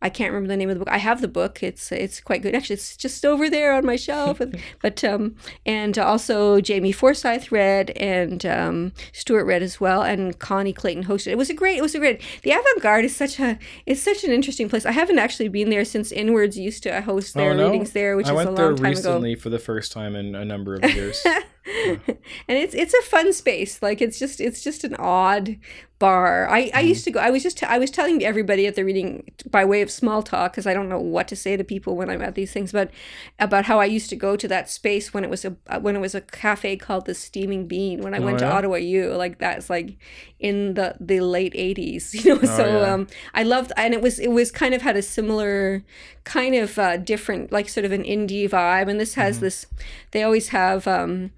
I can't remember the name of the book. I have the book. It's it's quite good. Actually, it's just over there on my shelf. but um, and also Jaime Forsythe read and um, Stuart read as well, and Connie Clayton hosted. It was a great. It was a great. The Avant Garde is such a. It's such an interesting place. I haven't actually been there since In/Words used to host their readings there, which Oh, I is a long time ago. I went there recently for the first time in a number of years. and it's it's a fun space. Like it's just it's just an odd bar. I, I used to go. I was just I was telling everybody at the reading by way of small talk because I don't know what to say to people when I'm at these things, but about how I used to go to that space when it was a when it was a cafe called the Steaming Bean when I Oh, went to? Ottawa U. Like that's like in the the late '80s, you know. so Oh, yeah. um, I loved and it was it was kind of had a similar kind of uh, different like sort of an indie vibe, and this has Mm-hmm. this. They always have. um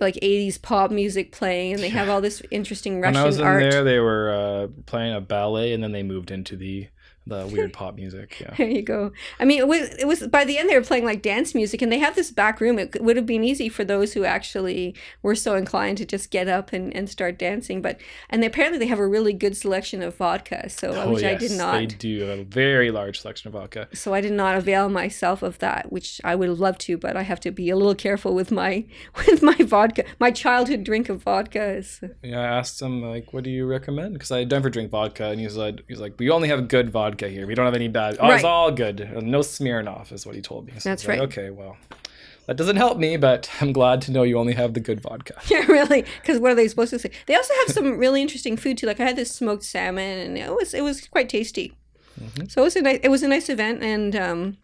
like 80s pop music playing and they have all this interesting russian When Russian I was in art. there, they were uh, playing a ballet, and then they moved into the the weird pop music. Yeah. There you go. I mean, it was, it was by the end they were playing like dance music, and they have this back room. It would have been easy for those who actually were so inclined to just get up and, and start dancing. But and they, apparently they have a really good selection of vodka, so oh, which I did Oh, They not. do a very large selection of vodka. So I did not avail myself of that, which I would have loved to, but I have to be a little careful with my with my vodka. My childhood drink of vodka is Yeah, I asked him like, "What do you recommend?" Because I never drink vodka, and he's like, "He's like, we only have good vodka here. We don't have any bad. Oh, it's all good. No Smirnoff is what he told me." So That's was like, right. Okay, well, that doesn't help me, but I'm glad to know you only have the good vodka. Yeah, really. Because what are they supposed to say? They also have some really interesting food too. Like I had this smoked salmon, and it was it was quite tasty. So it was a nice it was a nice event, and um,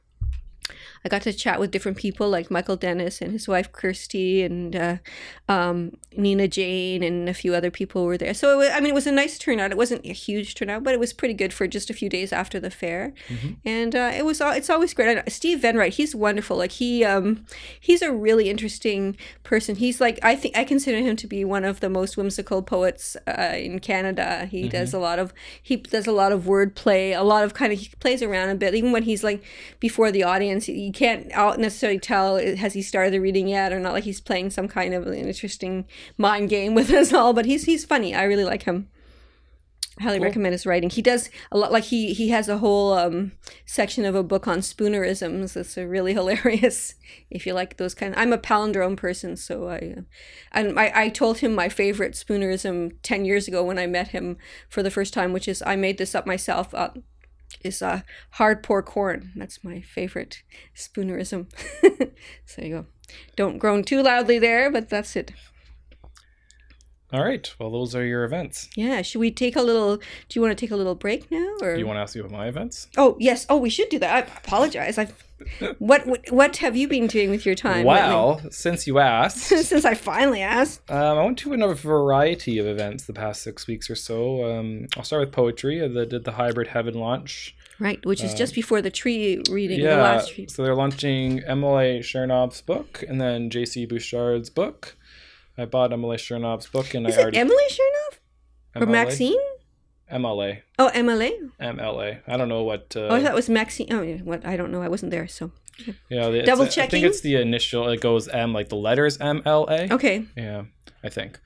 I got to chat with different people like Michael Dennis and his wife Kirsty, and uh, um, Nina Jane, and a few other people were there. So it wa- I mean, it was a nice turnout. It wasn't a huge turnout, but it was pretty good for just a few days after the fair. And uh, it was it's always great. I- Steve Venright, he's wonderful. Like he um, he's a really interesting person. He's like I think I consider him to be one of the most whimsical poets uh, in Canada. He does a lot of he does a lot of wordplay, a lot of kind of he plays around a bit. Even when he's like before the audience, you can't out necessarily tell has he started the reading yet or not. Like he's playing some kind of an interesting mind game with us all. But he's he's funny. I really like him. Highly recommend his writing. He does a lot. Like he he has a whole um, section of a book on spoonerisms. It's a really hilarious. If you like those kind, I'm a palindrome person, so I, uh, and I, I told him my favorite spoonerism ten years ago when I met him for the first time, which is I made this up myself. Uh, is uh, hard pour corn. That's my favorite spoonerism. so you go. Don't groan too loudly there, but that's it. All right. Well, those are your events. Yeah. Should we take a little? Do you want to take a little break now, or Do you want to ask me about my events? Oh yes. Oh, we should do that. I apologize. I. What, what what have you been doing with your time? Well, since you asked, since I finally asked. Um, I went to a variety of events the past six weeks or so. Um, I'll start with poetry. I did the Hybrid Heaven launch. Right, which is just before the tree reading. The Uh, Yeah, last tree. so they're launching MLA Chernoff's book and then JC Bouchard's book. I bought MLA Chernoff's book and Is I it already Emily Chernoff or MLA? Maxine? MLA Oh, MLA. MLA. I don't know what. Uh, Oh, I thought it was Maxine. Oh, yeah. What? I don't know. I wasn't there. So yeah, the- Double I checking? think it's the initial. It goes M like the letters MLA. okay. Yeah, I think.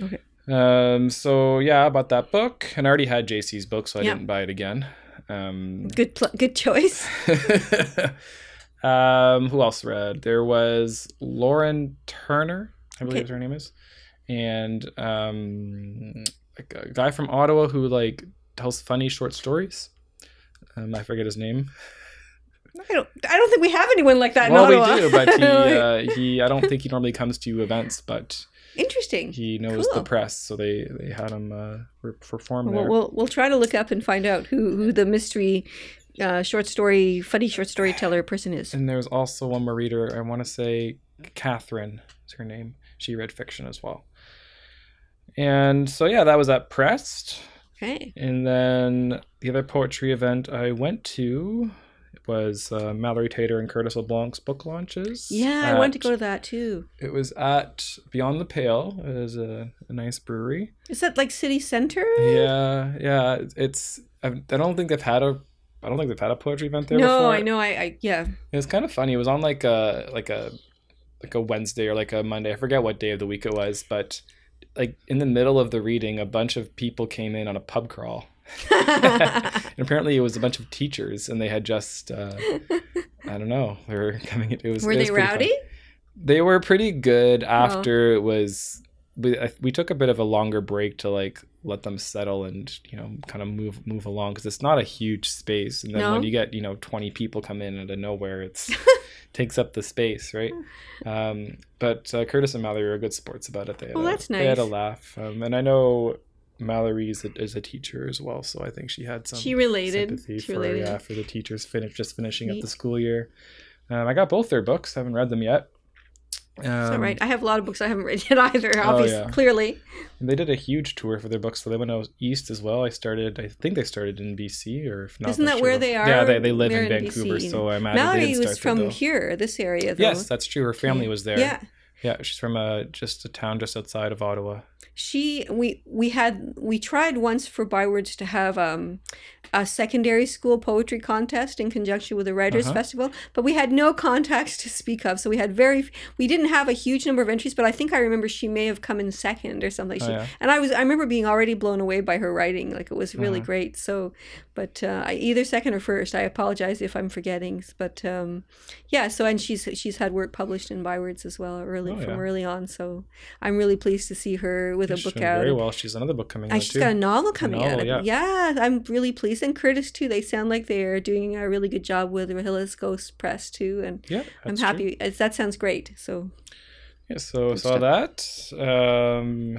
Okay. Um. So yeah, I bought that book, and I already had JC's book, so I Yeah. didn't buy it again. Um. Good. Pl- good choice. um. Who else read? There was Lauren Turner, I believe Okay. her name is, and um, a guy from Ottawa who like tells funny short stories. Um, I forget his name. I don't. I don't think we have anyone like that. in well, we do, but he, uh, he. I don't think he normally comes to events, but Interesting. he knows the press, so they they had him uh, re- perform We'll, there. we'll we'll try to look up and find out who who the mystery uh, short story, funny short storyteller person is. and there's also one more reader. I want to say Catherine is her name. She read fiction as well. And so yeah, that was at Pressed. Okay. And then the other poetry event I went to was uh, Mallory Tater and Curtis LeBlanc's book launches. Yeah, I wanted to go to that too. It was at Beyond the Pale. It is a, a nice brewery. Is that like city center? Yeah, yeah. It's I, I don't think they've had a I don't think they've had a poetry event there no, before. I know. I, I yeah. It was kind of funny. It was on like a like a like a Wednesday or like a Monday. I forget what day of the week it was, but like in the middle of the reading, a bunch of people came in on a pub crawl. and apparently, it was a bunch of teachers, and they had just uh, I don't know. They were coming. in- It was Were it was they pretty fun. rowdy? They were pretty good after it was. We, I- we took a bit of a longer break to like let them settle and you know kind of move move along because it's not a huge space. And then No. when you get you know 20 people come in out of nowhere it's takes up the space right? Um, but uh, curtis and mallory are good sports about it. They had, Oh, a, that's they had a laugh. Um, and i know mallory is a, is a teacher as well so i think she had some She related. sympathy She for related. yeah for the teachers finish just finishing up the school year. Um, i got both their books. Haven't read them yet Um, right? I have a lot of books I haven't read yet either. Oh, Obviously, yeah. clearly. And they did a huge tour for their books, so they went out east as well. I started, I think they started in BC, or if not, Isn't that sure where they are? Yeah, they, they live in in Vancouver, BC. so I'm Mallory was from there, here, this area. Though. Yes, that's true. Her family was there. Yeah. yeah. She's from a just a town just outside of Ottawa. She we we had we tried once for Bywords to have um a secondary school poetry contest in conjunction with the writers Uh-huh. festival, but we had no contacts to speak of. So we had very we didn't have a huge number of entries, but I think I remember she may have come in second or something. Oh, She, yeah. And I was I remember being already blown away by her writing. Like it was really Uh-huh. great. So but uh, either second or first. I apologize if I'm forgetting. But um, yeah. So and she's she's had work published in Bywords as well early Oh, from early on. So I'm really pleased to see her with She's a book out. very well. She's another book coming out she's too. got a novel coming novel, out. yeah. I'm really pleased. And Curtis too. They sound like they're doing a really good job with Rahila's Ghost Press too. And yeah, I'm true. happy. It's, that sounds great. So Yeah, so Good saw that. Um,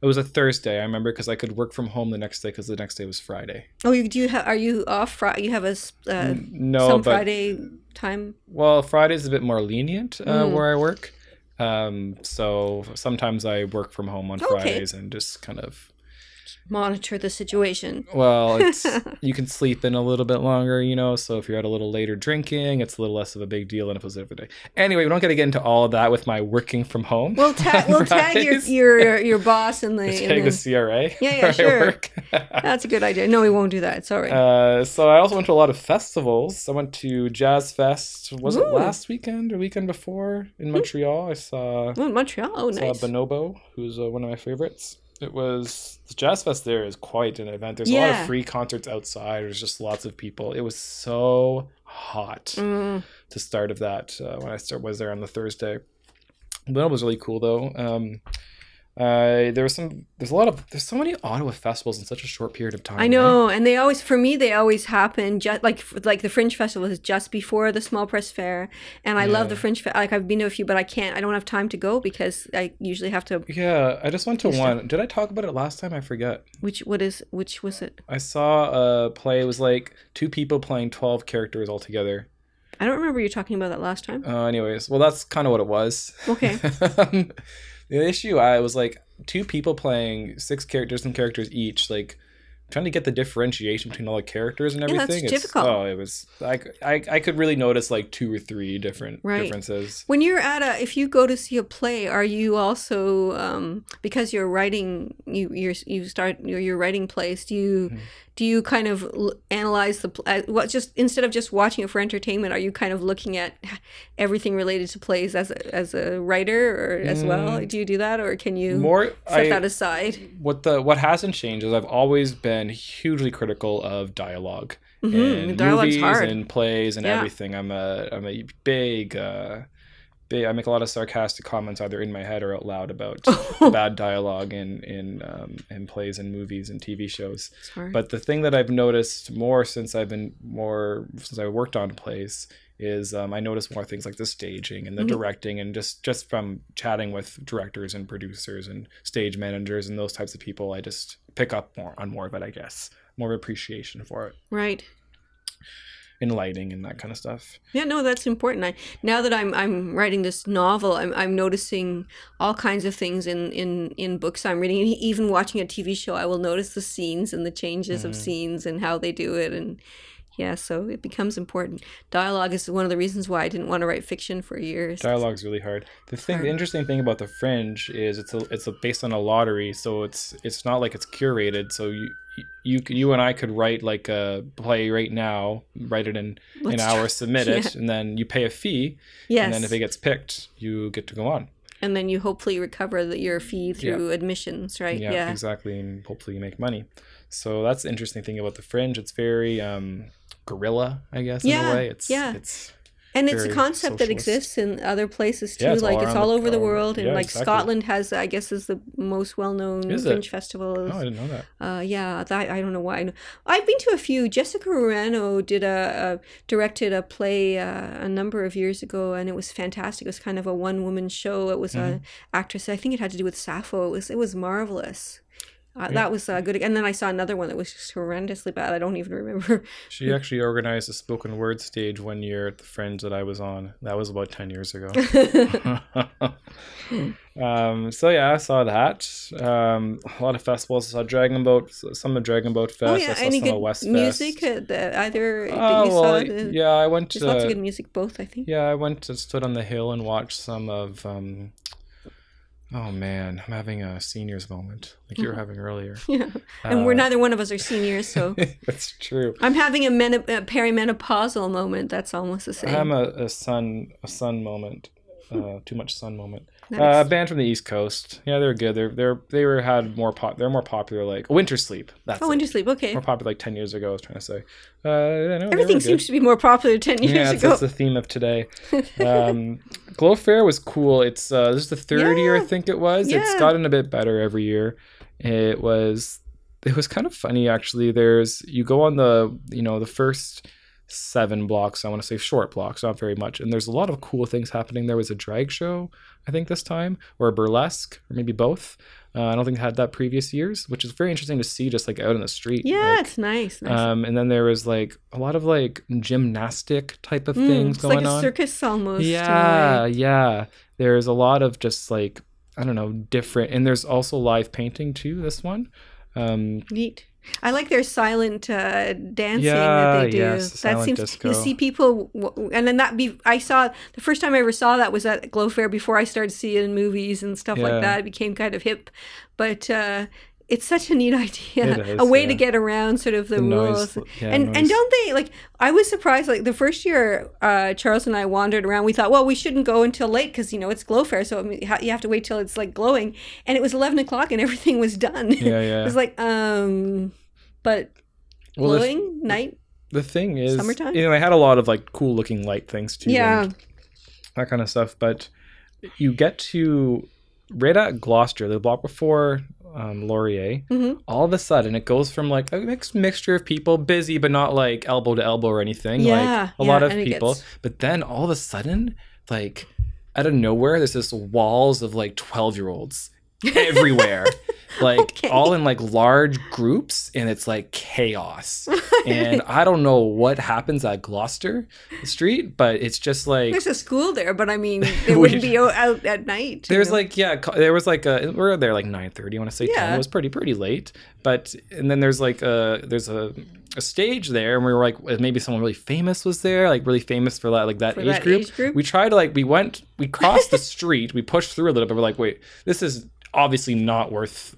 it was a Thursday. I remember because I could work from home the next day because the next day was Friday. oh, you do you have? Are you off Friday? You have a uh, no, some but Friday time. Well, Friday's a bit more lenient uh, Mm. where I work. Um, so sometimes I work from home on Okay. Fridays and just kind of Monitor the situation. well, it's you can sleep in a little bit longer, you know. So if you're at a little later drinking, it's a little less of a big deal than if it was every day. Anyway, we don't got to get into all of that with my working from home. We'll tag. We'll tag your, your your boss in the. Tag In the the CRA. Yeah, yeah, sure. that's a good idea. No, we won't do that. Sorry. Uh, so I also went to a lot of festivals. I went to Jazz Fest. Was it last weekend or weekend before in Montreal? I saw oh, Montreal. Oh, nice. Bonobo, who's uh, one of my favorites. It was the Jazz Fest. There is quite an event. There's a lot of free concerts outside. There's just lots of people. It was so hot Mm. to start of that uh, when I start was there on the Thursday. Bonobo was really cool though. Um, uh, there was some. There's a lot of. There's so many Ottawa festivals in such a short period of time. I right? know, and they always, for me, they always happen just like like the Fringe Festival is just before the Small Press Fair, and I love the Fringe. Fe- like I've been to a few, but I can't. I don't have time to go because I usually have to. Yeah, I just went to stuff. one. Did I talk about it last time? I forget. Which what is which was it? I saw a play. It was like two people playing twelve characters all together. I don't remember you talking about that last time. Uh, anyways, well, that's kind of what it was. Okay. The issue I was like two people playing six characters and characters each, like trying to get the differentiation between all the characters and everything. Yeah, that's it's- difficult. Oh, it was like I I could really notice like two or three different Right. differences. When you're at a, if you go to see a play, are you also um, because you're writing, you you're you start you're, you're writing plays. Do you Mhm. Do you kind of analyze the uh, what just instead of just watching it for entertainment? Are you kind of looking at everything related to plays as a, as a writer or as well? Mm. Do you do that, or can you More set I, that aside? what the what hasn't changed is I've always been hugely critical of dialogue Mhm, in dialogue's movies hard. and plays and Yeah. everything. I'm a I'm a big uh big I make a lot of sarcastic comments either in my head or out loud about bad dialogue in in um, in plays and movies and TV shows. Sorry. But the thing that I've noticed more since I've been more since I worked on plays is um, I notice more things like the staging and the Mhm. directing and just just from chatting with directors and producers and stage managers and those types of people, I just pick up more on more of it. I guess more appreciation for it right. In lighting and that kind of stuff. Yeah, no, that's important. I now that I'm I'm writing this novel, I'm I'm noticing all kinds of things in in in books I'm reading, and even watching a TV show. I will notice the scenes and the changes of Mhm. scenes and how they do it, and yeah, so it becomes important. Dialogue is one of the reasons why I didn't want to write fiction for years. Dialogue's really hard. The thing, Hard. the interesting thing about the Fringe is it's a, it's a, based on a lottery, so it's it's not like it's curated. So you you you and I could write like a play right now, write it in an Let's hour, try- submit it, Yeah. and then you pay a fee, Yes, and then if it gets picked, you get to go on. and then you hopefully recover the, your fee through admissions, right? Yeah, Yeah, exactly, and hopefully you make money. So that's the interesting thing about the Fringe. It's very um, guerrilla, I guess, in Yeah, a way. It's yeah. it's And it's a concept that exists in other places too. Yeah, it's all like it's all over the all- world, and yeah, like exactly. Scotland has, I guess, is the most well-known fringe festival. Oh, I didn't know that. Uh, yeah, that, I don't know why. I've been to a few. Jessica Moreno did a, a directed a play uh, a number of years ago, and it was fantastic. It was kind of a one woman show. It was Mm-hmm. a actress. I think it had to do with Sappho. It was it was marvelous. Uh, Yeah. That was uh, good. And then I saw another one that was just horrendously bad. I don't even remember. She actually organized a spoken word stage one year at the Fringe that I was on. That was about 10 years ago. um, so yeah, I saw that. Um, a lot of festivals. I saw Dragon Boat, some of Dragon Boat Fest. oh I yeah, saw any some of West music? Fest. The, either that Oh, you well, saw? The, yeah, I went There's lots of good music both. I think. Yeah, I went to stood on the hill and watched some of. Um, oh man, I'm having a seniors moment, like you were having earlier. Yeah, and we're Uh, neither one of us are seniors, so That's true. I'm having a, meni- a perimenopausal moment. That's almost the same. I'm a, a sun a sun moment. Uh, too much sun moment. Nice. Uh, band from the East Coast. Yeah, they're good. They're they're they were had more pop. They're more popular. Like Wintersleep. That's oh, it. Wintersleep. Okay. more popular like ten years ago. I was trying to say. Uh, yeah, no, Everything seems to be more popular 10 years ago. yeah, that's, the theme of today. Um, Glow Fair was cool. It's uh, this is the third year I think it was. It's gotten a bit better every year. It was it was kind of funny actually. There's you go on the you know the first seven blocks. I want to say short blocks, not very much. And there's a lot of cool things happening. There was a drag show I think this time or a burlesque or maybe both. Uh, I don't think had that previous years, which is very interesting to see just like out in the street. yeah, like, it's nice. nice. um, and then there was like a lot of like gymnastic type of Mm, things it's going like a on. circus almost. Yeah, yeah. There's a lot of just like I don't know, different, and there's also live painting too. This one, um, Neat. I like their silent uh, dancing Yeah, that they do. yes, that seems disco. you see people, and then that be. I saw the first time I ever saw that was at Glow Fair before I started seeing movies and stuff Yeah. like that. It became kind of hip, but uh, it's such a neat idea, is, a way to get around sort of the, The rules. noise, yeah, and and don't they like? I was surprised. Like the first year, uh, Charles and I wandered around. We thought, well, we shouldn't go until late because you know it's Glow Fair, so you have to wait till it's like glowing. And it was eleven o'clock, and everything was done. yeah, yeah. it was like, um, but Well, the, glowing night. the thing is, Summertime? you know, I had a lot of like cool looking light things too. Yeah. that kind of stuff. But you get to right at Gloucester, the block before um, Laurier. Mhm. All of a sudden, it goes from like a mixed mixture of people, busy but not like elbow to elbow or anything. Yeah, like a yeah, lot of people. gets- But then all of a sudden, like out of nowhere, there's this walls of like twelve year olds everywhere. like Okay. all in like large groups and it's like chaos and i don't know what happens at gloucester street but it's just like There's a school there, but I mean, it wouldn't be out at night. there's know? like yeah there was like a we we're there like 9:30 I want to say 10 Yeah. it was pretty pretty late but and then there's like a there's a a stage there and we were like maybe someone really famous was there like really famous for that like that, For age, that group. age group? we tried to like we went we crossed the street we pushed through a little bit we're like wait this is obviously not worth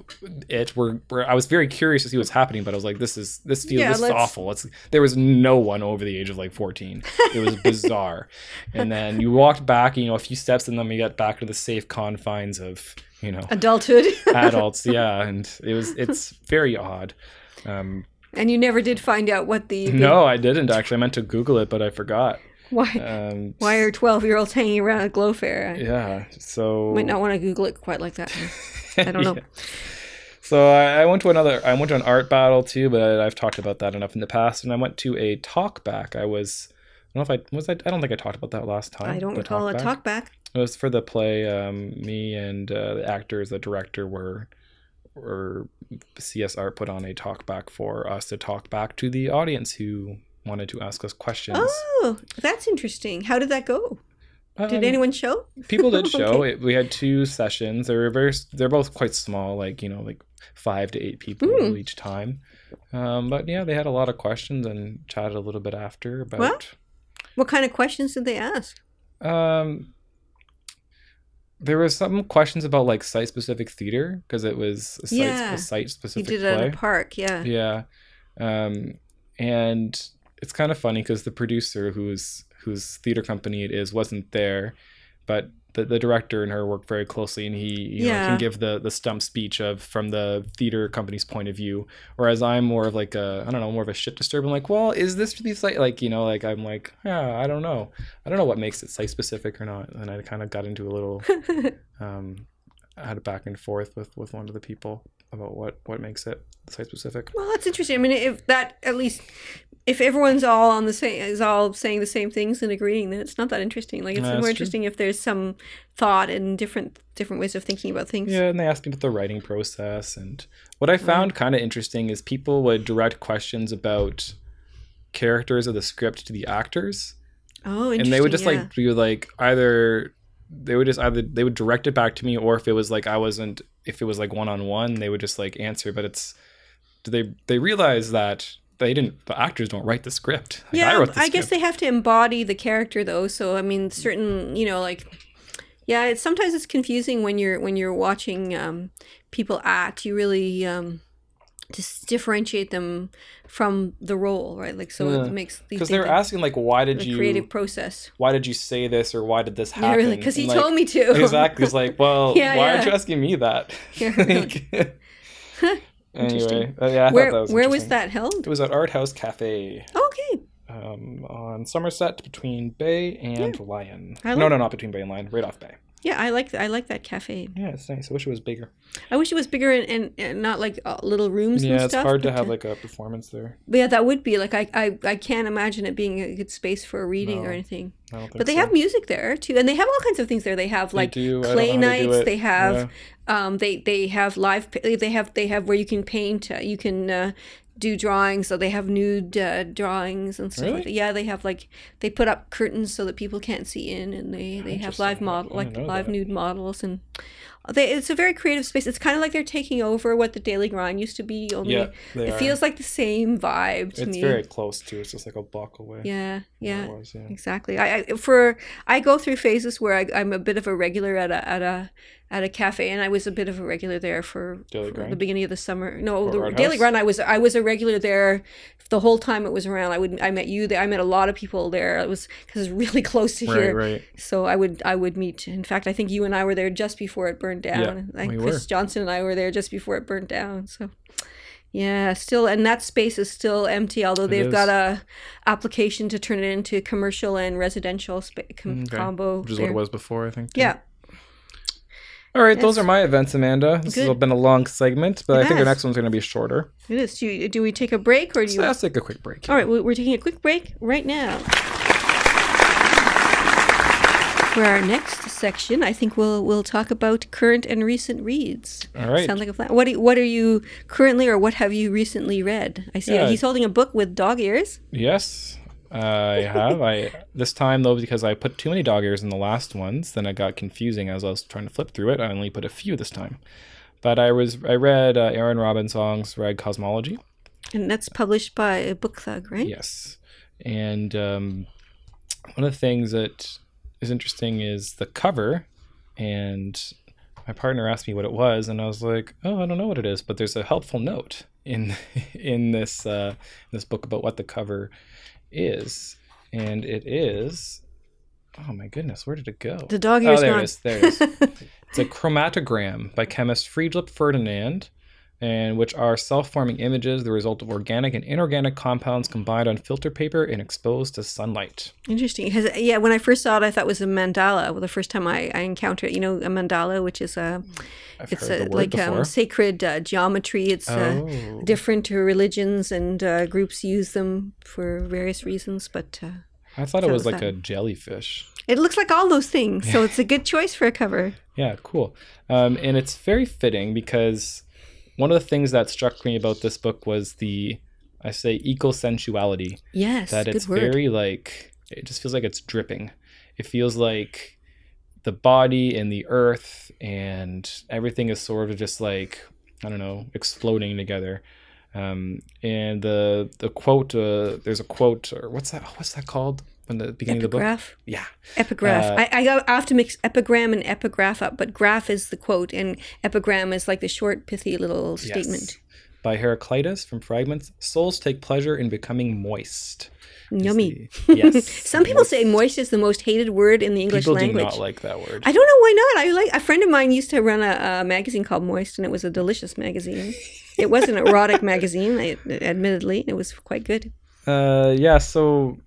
it. We're, we're I was very curious to see what's happening but I was like this is this feels Yeah, this is awful. It's there was no one over the age of like 14 it was bizarre. And then you walked back you know a few steps and then we got back to the safe confines of you know adulthood. adults. Yeah and it was it's very odd. Um and you never did find out what the, the- no i didn't actually. I meant to google it but i forgot why um why are twelve year olds hanging around at Glow Fair? I yeah so might not want to Google it quite like that. I don't know. Yeah. So I, I went to another. I went to an art battle too, but I've talked about that enough in the past. And I went to a talk back. I was. I don't know if I was. I, I don't think I talked about that last time. I don't recall a Talkback. talk back. It was for the play. Um, me and uh, the actors, the director were, or CS Art put on a talk back for us to talk back to the audience who wanted to ask us questions. Oh, that's interesting. How did that go? Did Um, anyone show? people did show Okay. it we had two sessions they were very they're both quite small like you know like five to eight people Mm. each time um, but yeah they had a lot of questions and chatted a little bit after about Well. What kind of questions did they ask? um there was some questions about like site specific theater because it was a site, Yeah. site You did it play at a park, yeah. yeah um and it's kind of funny because the producer whose whose theater company it is wasn't there but the, the director and her work very closely, and he you know, can give the the stump speech of from the theater company's point of view. Whereas I'm more of like a I don't know more of a shit disturb. I'm like, well, is this really site like you know like I'm like yeah I don't know I don't know what makes it site specific or not. And I kind of got into a little um, I had a back and forth with with one of the people about what what makes it site specific. Well, that's interesting. I mean, if that at least if everyone's all on the same is all saying the same things and agreeing, then it's not that interesting. Like it's Yeah, more true. interesting if there's some thought and different different ways of thinking about things. Yeah, and they asked me about the writing process. And what I found kind of interesting is people would direct questions about characters of the script to the actors, Oh, interesting. and they would just yeah. like be like either they would just either they would direct it back to me, or if it was like I wasn't, if it was like one on one, they would just like answer. But it's do they they realize that they didn't the actors don't write the script. Like, yeah, wrote the I guess script. they have to embody the character though. So I mean, certain you know like. Yeah, it's sometimes it's confusing when you're when you're watching um, people act. You really um, just differentiate them from the role, right? Like so Yeah. it makes because they were that asking like why did the you creative process. why did you say this or why did this happen? Yeah, really, because he like, told me to. exactly. It's like, well, Yeah, why aren't you asking me that? Like- anyway, uh, yeah, I where was where was that held? It was at Art House Cafe Okay, um, on Somerset between Bay and Lyon. No, no, not between Bay and Lyon, right off Bay. Yeah, I like I like that cafe. Yeah, it's nice. I wish it was bigger. I wish it was bigger and, and, and not like uh, little rooms. and yeah, it's stuff, hard to have like a performance there. But yeah, that would be like I, I I can't imagine it being a good space for a reading or anything. I don't think But they so. have music there too, and they have all kinds of things there. They have like do. I don't clay how they nights. They have um they they have live. They have they have where you can paint. Uh, you can. Uh, do drawings so they have nude uh, drawings and stuff like that. yeah they have like they put up curtains so that people can't see in and they they have live model like live that. nude models and they, it's a very creative space it's kind of like they're taking over what the daily grind used to be only Yeah, it are. feels like the same vibe to It's me very close to. It's just like a block away. yeah yeah was, yeah. exactly I, I for i go through phases where I, i'm a bit of a regular at a at a at a cafe and i was a bit of a regular there for, for the beginning of the summer no Or the Art daily House? grind i was i was a regular there the whole time it was around i would i met you there i met a lot of people there it was because it's really close to Right, here right. so i would i would meet in fact i think you and i were there just before it burned down Yeah, we chris were. johnson and i were there just before it burned down so yeah, still, and that space is still empty. Although they've is. got a application to turn it into commercial and residential spa- com- mm, Okay. combo. Which is there. what it was before, I think. Yeah, All right, those are my events, Amanda. This has been a long segment, but It I think our next one's going to be shorter. it is. Do, you, do we take a break or do So you? let's take a quick break. All right, we- we're taking a quick break right now. For our next section, I think we'll we'll talk about current and recent reads. All right. Sounds like a plan. What you, what are you currently or what have you recently read? I see Yeah. he's holding a book with dog ears. Yes, I have. I this time though because I put too many dog ears in the last ones, then it got confusing as I was trying to flip through it. I only put a few this time. But I was I read uh, Erin Robinsong's Rag Cosmology. And that's published by Book Thug, right? Yes, and um, one of the things that is interesting is the cover, and my partner asked me what it was, and I was like, "Oh, I don't know what it is," but there's a helpful note in in this uh, this book about what the cover is, and it is. Oh my goodness, where did it go? The dog Oh, there gone. it is. There it is. It's a chromatogram by chemist Friedrich Ferdinand, and which are self-forming images, the result of organic and inorganic compounds combined on filter paper and exposed to sunlight. Interesting. Yeah, when I first saw it, I thought it was a mandala. Well, the first time I, I encountered it, you know, a mandala, which is a, I've it's a, like um, sacred uh, geometry. It's uh, oh, different religions and uh, groups use them for various reasons, but uh, I thought so it was is like that- a jellyfish. it looks like all those things. So it's a good choice for a cover. Yeah, cool. Um, and it's very fitting because one of the things that struck me about this book was the, I say, eco sensuality. Yes, that good it's very like it just feels like it's dripping. It feels like the body and the earth and everything is sort of just like I don't know exploding together. Um, and the the quote uh, there's a quote or what's that what's that called in the beginning of the book? Yeah, Epigraph. Uh, I, I to mix epigram and epigraph up, but graph is the quote, and epigram is like the short, pithy little statement. Yes. by Heraclitus from Fragments. Souls take pleasure in becoming moist. Yummy. the- yes. Some people say moist is the most hated word in the English people language. do not like that word. I don't know why not. I like a friend of mine used to run a, a magazine called Moist, and it was a delicious magazine. It was an erotic magazine, I, admittedly. It was quite good. Uh, yeah. So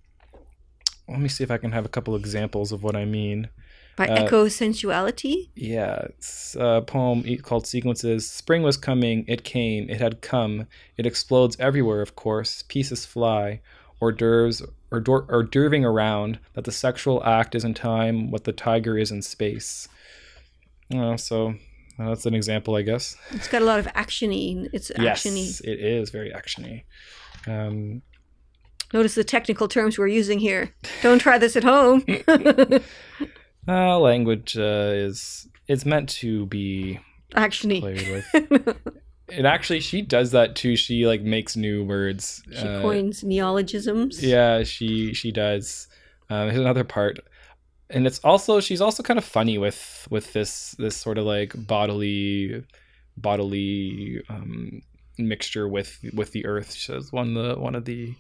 let me see if I can have a couple examples of what I mean. By Uh, Eco Sensuality. Yeah, it's a poem called Sequences. Spring was coming, it came, it had come. It explodes everywhere, of course. Pieces fly, hors d'oeuvres, or hors or d'oeuvring around, that the sexual act is in time what the tiger is in space. Uh, so uh, that's an example, I guess. It's got a lot of actiony. It's actiony. Yes, it is very actiony. Um, Notice the technical terms we're using here. Don't try this at home. uh, language uh, is it's meant to be actiony. played with. it actually she does that too. She like makes new words. She uh, coins neologisms. Yeah, she she does. Um, here's another part, and it's also she's also kind of funny with with this this sort of like bodily bodily um, mixture with with the earth. She says one the one of the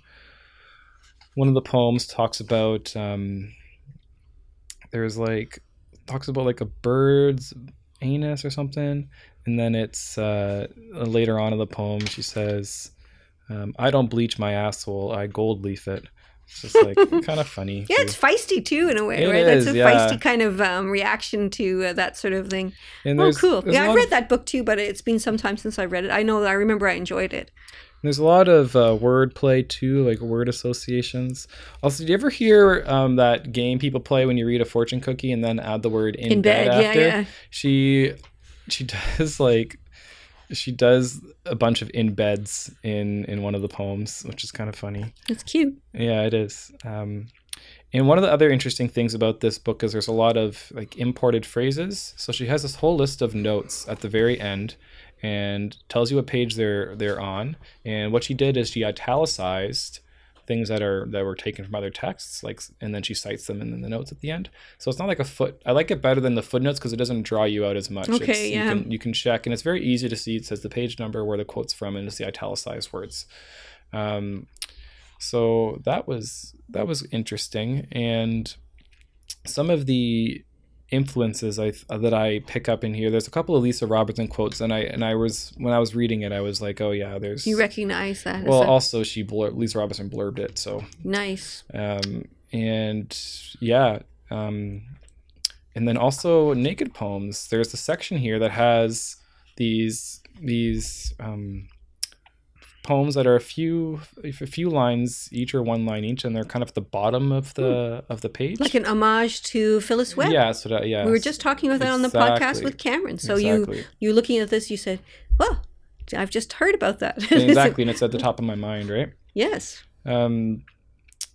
one of the poems talks about um, there's like talks about like a bird's anus or something, and then it's uh, later on in the poem she says. Um, I don't bleach my asshole. I gold leaf it. It's just like kind of funny. Yeah, too. it's feisty too in a way, It right? That's a yeah. feisty kind of um, reaction to uh, that sort of thing. And Oh, cool. Yeah, I read of- that book too, but it's been some time since I read it. I know. I remember I enjoyed it. There's a lot of uh, word play too, like word associations. Also, do you ever hear um, that game people play when you read a fortune cookie and then add the word in, In bed, yeah, after? yeah. She she does like she does a bunch of in beds in in one of the poems, which is kind of funny. It's cute. Yeah, it is. Um, and one of the other interesting things about this book is there's a lot of like imported phrases. So she has this whole list of notes at the very end, and tells you what page they're they're on. And what she did is she italicized things that are that were taken from other texts, like, and then she cites them in the notes at the end. So it's not like a foot. I like it better than the footnotes because it doesn't draw you out as much. Okay, It's- yeah. You can, you can check, and it's very easy to see. It says the page number, where the quote's from, and it's the italicized words. Um, so that was that was interesting and some of the influences I that I pick up in here there's a couple of Lisa Robertson quotes and I and I was when I was reading it I was like oh yeah there's You recognize that? well also she blur- Lisa Robertson blurbed it so nice. um and yeah um and then also naked poems there's a section here that has these these um poems that are a few a few lines each or one line each and they're kind of at the bottom of the of the page Like an homage to Phyllis Webb. yeah so that, yeah We were just talking about that on the podcast with Cameron. So you Exactly. you looking at this, you said, "Well, I've just heard about that." exactly and it's at the top of my mind right yes. Um,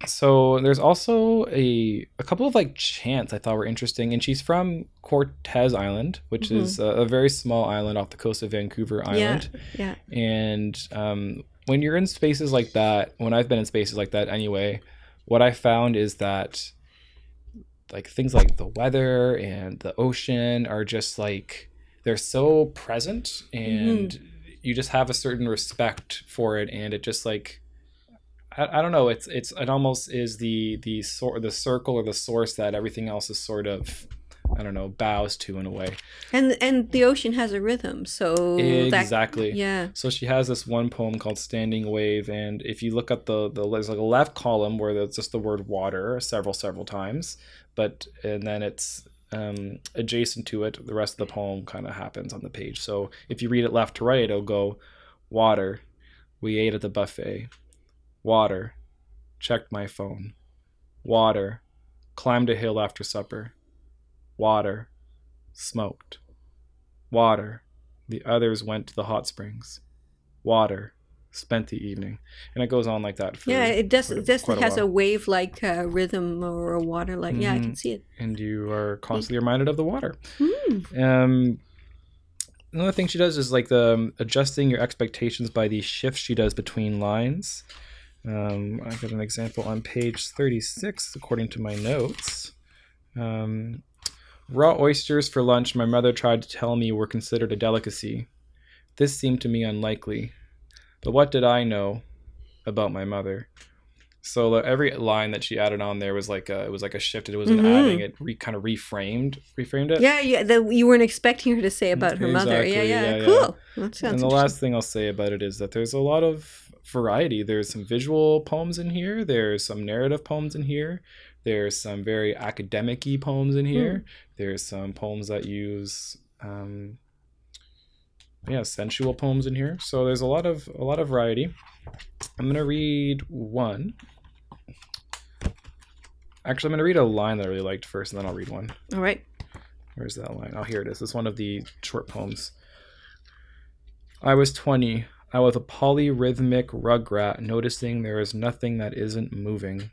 so there's also a a couple of like chants I thought were interesting, and she's from Cortes Island, which is a, a very small island off the coast of Vancouver Island. Yeah. yeah. And um, when you're in spaces like that, when I've been in spaces like that anyway, what I found is that like things like the weather and the ocean are just like they're so present and you just have a certain respect for it and it just like I, I don't know it's it's it almost is the the sort the circle or the source that everything else is sort of I don't know bows to in a way And and the ocean has a rhythm, so that exactly yeah. so she has this one poem called Standing Wave, and if you look at the the there's like a left column where there's just the word water several several times, but and then it's um, adjacent to it, the rest of the poem kind of happens on the page. So if you read it left to right, it'll go water. We ate at the buffet. Water. Checked my phone. Water. Climbed a hill after supper. Water. Smoked. Water. The others went to the hot springs. Water. Spent the evening. And it goes on like that. For Yeah, it does. a- It just a has a wave like uh, rhythm or a water like. Yeah, I can Mhm. see it. And you are constantly reminded of the water. Hmm. Um, another thing she does is like the um, adjusting your expectations by these shifts she does between lines. Um, I got an example on page 36, according to my notes. Um, raw oysters for lunch, my mother tried to tell me were considered a delicacy. This seemed to me unlikely. But what did I know about my mother? So the- every line that she added on there was like a, it was like a shift. It wasn't Mhm. adding. It re, kind of reframed, reframed it. Yeah, yeah. That you weren't expecting her to say about her mother. Yeah, Exactly, yeah. yeah, yeah. cool. That sounds and the last thing I'll say about it is that there's a lot of variety. There's some visual poems in here. There's some narrative poems in here. There's some very academic-y poems in here. There's some poems that use, um, yeah, sensual poems in here. So there's a lot of a lot of variety. I'm gonna read one. Actually, I'm gonna read a line that I really liked first, and then I'll read one. All right. Where's that line? Oh, here it is. It's one of the short poems. I was 20. I was a polyrhythmic rugrat, noticing there is nothing that isn't moving.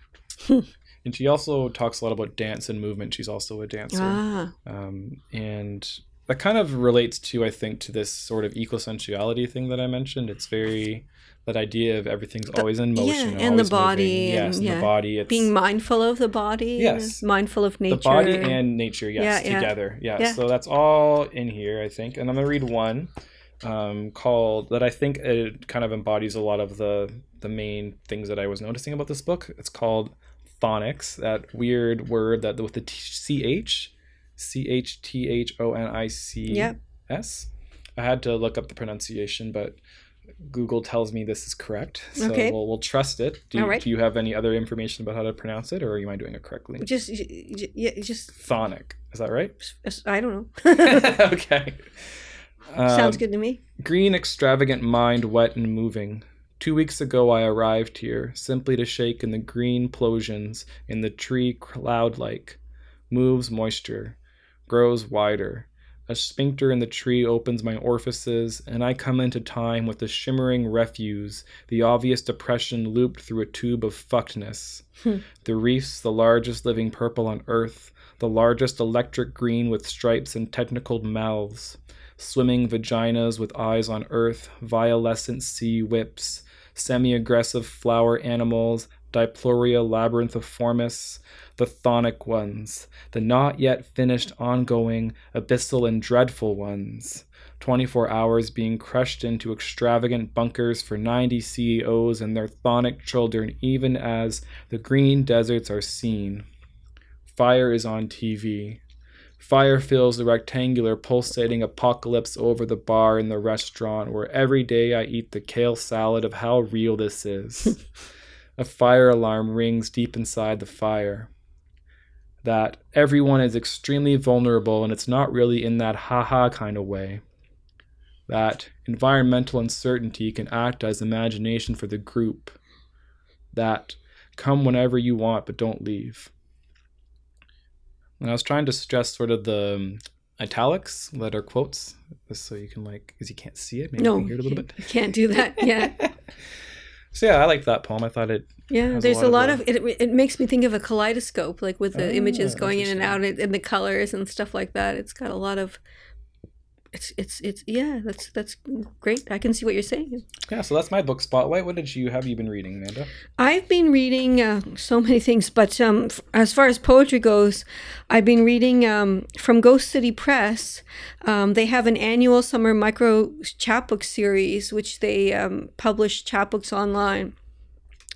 and she also talks a lot about dance and movement. She's also a dancer. Ah, Um, and that kind of relates to, I think, to this sort of ecosensuality thing that I mentioned. It's very that idea of everything's always in motion, yeah, and the body moving. yes, and yeah. the body. It's being mindful of the body. Yes. Mindful of nature. the body and nature, yes, Yeah, together. Yeah. Yeah. So that's all in here, I think. And I'm gonna read one um, called that I think it kind of embodies a lot of the the main things that I was noticing about this book. It's called phonics, that weird word that with the t- ch, c h t h o n i c s. I had to look up the pronunciation, but Google tells me this is correct, so Okay. we'll, we'll trust it. Do you, right. do you have any other information about how to pronounce it, or am I doing it correctly? Just, yeah, just. Phonic. Is that right? I don't know. okay. Sounds Um, good to me. Green, extravagant mind, wet and moving. Two weeks ago, I arrived here, simply to shake in the green plosions in the tree cloud like. Moves moisture, grows wider. A sphincter in the tree opens my orifices, and I come into time with the shimmering refuse, the obvious depression looped through a tube of fuckedness. Hmm. The reef's the largest living purple on Earth, the largest electric green with stripes and technical mouths swimming vaginas with eyes on earth, violescent sea whips, semi aggressive flower animals, Diploria labyrinthiformis, the chthonic ones, the not yet finished ongoing, abyssal and dreadful ones. 24 hours being crushed into extravagant bunkers for 90 CEOs and their chthonic children, even as the green deserts are seen. Fire is on TV. Fire fills the rectangular, pulsating apocalypse over the bar in the restaurant where every day I eat the kale salad of how real this is. a fire alarm rings deep inside the fire. That everyone is extremely vulnerable and it's not really in that haha kind of way. That environmental uncertainty can act as imagination for the group. That come whenever you want but don't leave. And I was trying to stress sort of the um, italics that are quotes, so you can like, because you can't see it, maybe No, you can hear it a little bit. you can't do that. Yeah. so yeah, I liked that poem. I thought it. Yeah, Has a there's lot a lot the- of, it. It makes me think of a kaleidoscope, like with the Ah, images going in and out and the colors and stuff like that. It's got a lot of. It's it's it's yeah. That's that's great. I can see what you're saying. Yeah, so that's my book spotlight. What did you have you been reading, Amanda? I've been reading uh, so many things, but um, f- as far as poetry goes, I've been reading um, from Ghost City Press. Um, they have an annual summer micro chapbook series, which they um, publish chapbooks online.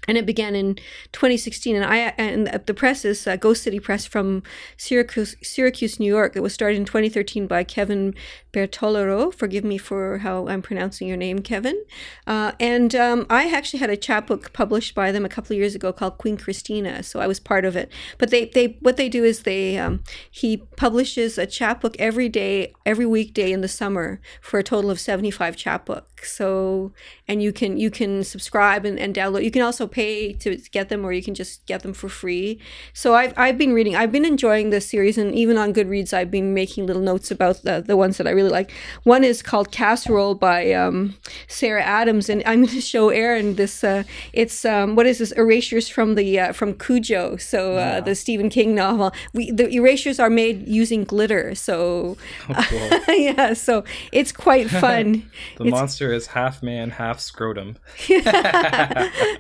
And it began in 2016, and I and the press is uh, Ghost City Press from Syracuse, Syracuse, New York. It was started in 2013 by Kevin Bertolero. Forgive me for how I'm pronouncing your name, Kevin. Uh, and um, I actually had a chapbook published by them a couple of years ago called Queen Christina, so I was part of it. But they, they what they do is they um, he publishes a chapbook every day, every weekday in the summer for a total of 75 chapbooks. So and you can you can subscribe and, and download. You can also pay to get them, or you can just get them for free. So I've I've been reading. I've been enjoying this series, and even on Goodreads, I've been making little notes about the the ones that I really like. One is called Casserole by um, Sarah Adams, and I'm going to show Aaron this. Uh, it's um, what is this? Erasures from the uh, from Cujo. So uh, the Stephen King novel. We the erasures are made using glitter. So Oh, yeah, so it's quite fun. the It's- monster is half man, half scrotum.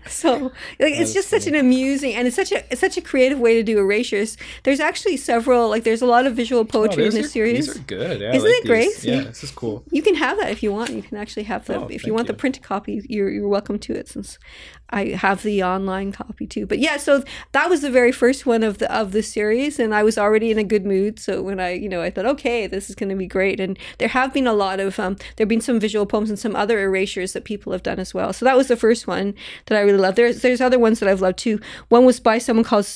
so Like it's just such an amusing and it's such a it's such a creative way to do erasures. There's actually several like there's a lot of visual Oh, poetry in this are- series. These are good. Yeah, Isn't like it great? Yeah, this is cool. You can have that if you want. You can actually have the Oh, if you want the you. printed copy, you're you're welcome to it since I have the online copy too. But yeah, so that was the very first one of the of the series and I was already in a good mood. So when I, you know, I thought, okay, this is gonna be great. And there have been a lot of um there have been some visual poems and some other erasures that people have done as well. So that was the first one that I really loved. There's there's other ones that I've loved too. One was by someone called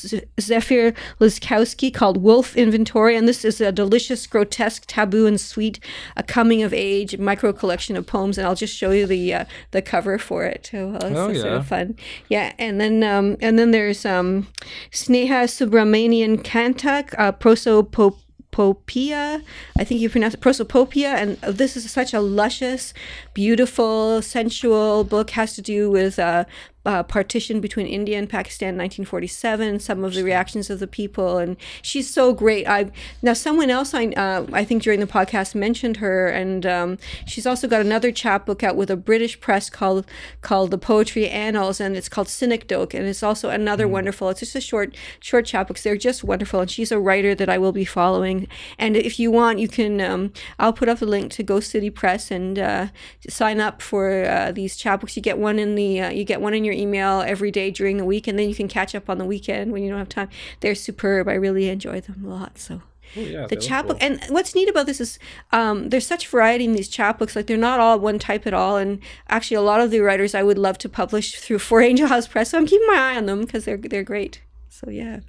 Zephyr Liskowski called Wolf Inventory, and this is a delicious, grotesque, taboo, and sweet, a coming of age micro collection of poems. And I'll just show you the uh, the cover for it. So uh, it's Oh, sort yeah. of fun. Yeah, and then um, and then there's um, Sneha Subramanian Kantak, uh, prosopopoeia. I think you pronounce it prosopopoeia, and this is such a luscious, beautiful, sensual book. Has to do with uh, uh, partition between India and Pakistan, 1947. Some of the reactions of the people, and she's so great. I now someone else I uh, I think during the podcast mentioned her, and um, she's also got another chapbook out with a British press called called the Poetry Annals, and it's called Synecdoche, and it's also another wonderful. It's just a short short chapbooks. They're just wonderful, and she's a writer that I will be following. And if you want, you can. Um, I'll put up the link to Ghost City Press and uh, sign up for uh, these chapbooks. You get one in the uh, you get one in your email every day during the week, and then you can catch up on the weekend when you don't have time. They're superb. I really enjoy them a lot. So Oh, yeah, the chapbook cool. and what's neat about this is um, there's such variety in these chapbooks like they're not all one type at all and actually a lot of the writers i would love to publish through for angel house press so i'm keeping my eye on them because they're they're great so yeah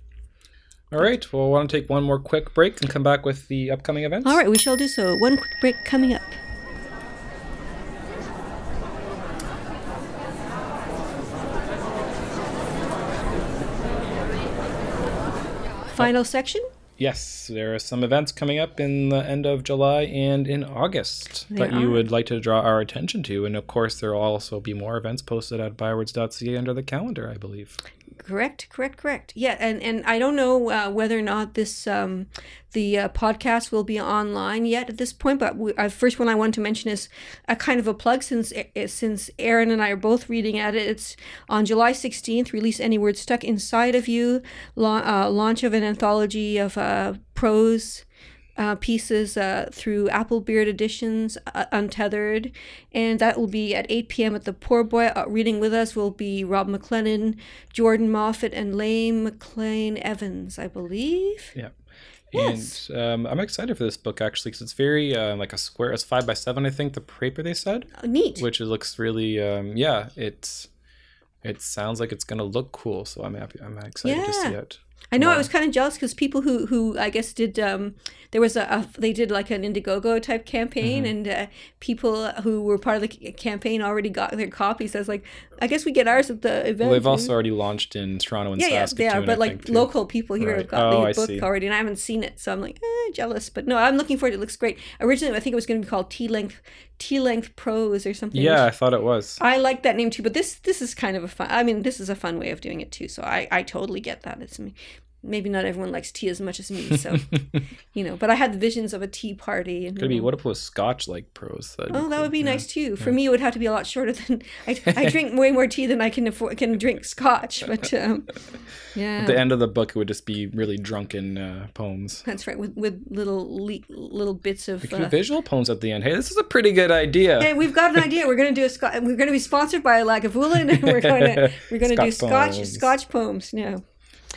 All right. Well, I want to take one more quick break and come back with the upcoming events. all right we shall do so one quick break coming up final section Yes, there are some events coming up in the end of July and in August There that you would like to draw our attention to. And of course, there will also be more events posted at bywords.ca under the calendar, I believe. Correct, correct, correct. Yeah, and and I don't know uh, whether or not this um, the uh, podcast will be online yet at this point. But we, uh, first one I want to mention is a kind of a plug since uh, since Aaron and I are both reading at it. It's on July sixteenth. Release any word stuck inside of you. La- uh, launch of an anthology of uh, prose uh, pieces uh, through Applebeard Editions, uh, Untethered, and that will be at 8 p.m. at the Pour Boy. Uh, reading with us will be Rob McLennan, Jordan Moffat, and Lane McLean Evans, I believe. Yeah. Yes. And um, I'm excited for this book actually because it's very uh, like a square. It's five by seven, I think, the paper they said, Uh, neat. which it looks really, um, yeah, it's. It sounds like it's gonna look cool, so I'm happy. I'm excited to see Yeah. it. I know I was kind of jealous because people who who I guess did um there was a, a they did like an Indiegogo type campaign Mm-hmm. and uh, people who were part of the campaign already got their copies. I was like, I guess we get ours at the event. Well, they've also already launched in Toronto and yeah, yeah, Saskatoon. they are, but I like think, local people here Right. have got Oh, the I book see. already, and I haven't seen it, so I'm like eh, jealous. But no, I'm looking forward. it. It looks great. Originally, I think it was going to be called T length T length prose or something. Yeah, I thought it was. I like that name too. But this this is kind of a fun. I mean, this is a fun way of doing it too. So I I totally get that. It's maybe not everyone likes tea as much as me. So you know, but I had the visions of a tea party. And, Could be. What if it was Scotch like prose? That'd Oh, that would be Yeah. nice too. For me, it would have to be a lot shorter than I. I drink way more tea than I can afford can drink Scotch. But um, yeah, At the end of the book, it would just be really drunken uh, poems. That's right, with with little le- little bits of. We could do Uh, visual poems at the end. Hey, this is a pretty good idea. hey, we've got an idea. We're going to do a Scotch. We're going to be sponsored by a Lagavulin, and we're going to we're going to do Scotch Scotch poems. Scotch poems. No.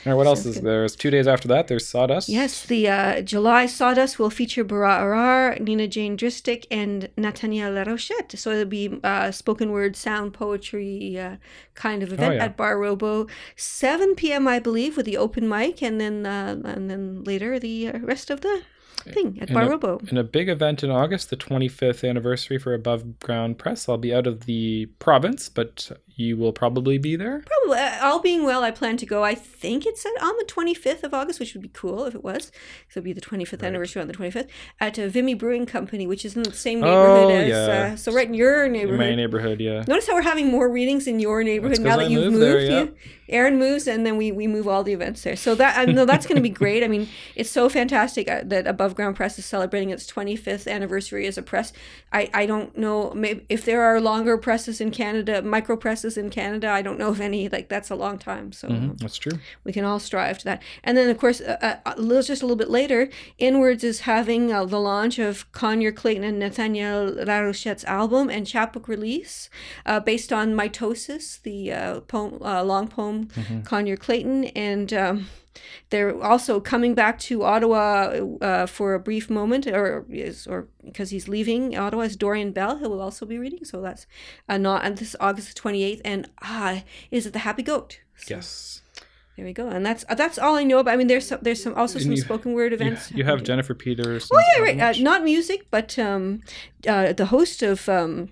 All right, what else is good. there? Two days after that, there's Sawdust. Yes, the uh, July Sawdust will feature Bara Arar, Nina Jane Drystek, and Nathanaël Larochette. So it'll be uh, spoken word, sound poetry uh, kind of event yeah. at Bar Robo, 7 p.m. I believe, with the open mic, and then uh, and then later the uh, rest of the thing at Bar Robo. And a big event in August, the 25th anniversary for Above Ground Press. I'll be out of the province, but you will probably be there. Probably, uh, all being well, I plan to go. I think it's on the 25th of August, which would be cool if it was. So it'll be the 25th anniversary on the 25th at uh, Vimy Brewing Company, which is in the same neighborhood Oh, as. yeah. Uh, so right in your In neighborhood. my neighborhood, yeah. Notice how we're having more readings in your neighborhood now that I you've moved moved. there, yeah. Aaron moves, and then we, we move all the events there. So that I know that's going to be great. I mean, it's so fantastic uh, that Above Ground Press is celebrating its 25th anniversary as a press. I, I don't know maybe if there are longer presses in Canada, micro presses places in Canada. I don't know of any. Like that's a long time. So Mhm, That's true. we can all strive to that. And then, of course, uh, uh, just a little bit later, In/Words is having uh, the launch of Conyer Clayton and Nathanaël Larochette's album and chapbook release uh, based on Mitosis, the uh, poem, uh, long poem Conyer Clayton. And um, they're also coming back to Ottawa uh, for a brief moment, or is or because he's leaving Ottawa is Dorian Bell, who will also be reading. So that's uh, not and this August twenty eighth, and ah, is it the Happy Goat? So- Yes. there we go, and that's uh, that's all I know about. I mean, there's some, there's some also And some you- spoken word events. you have. Jennifer Peters. Oh yeah, right. Uh, not music, but um, uh, the host of um,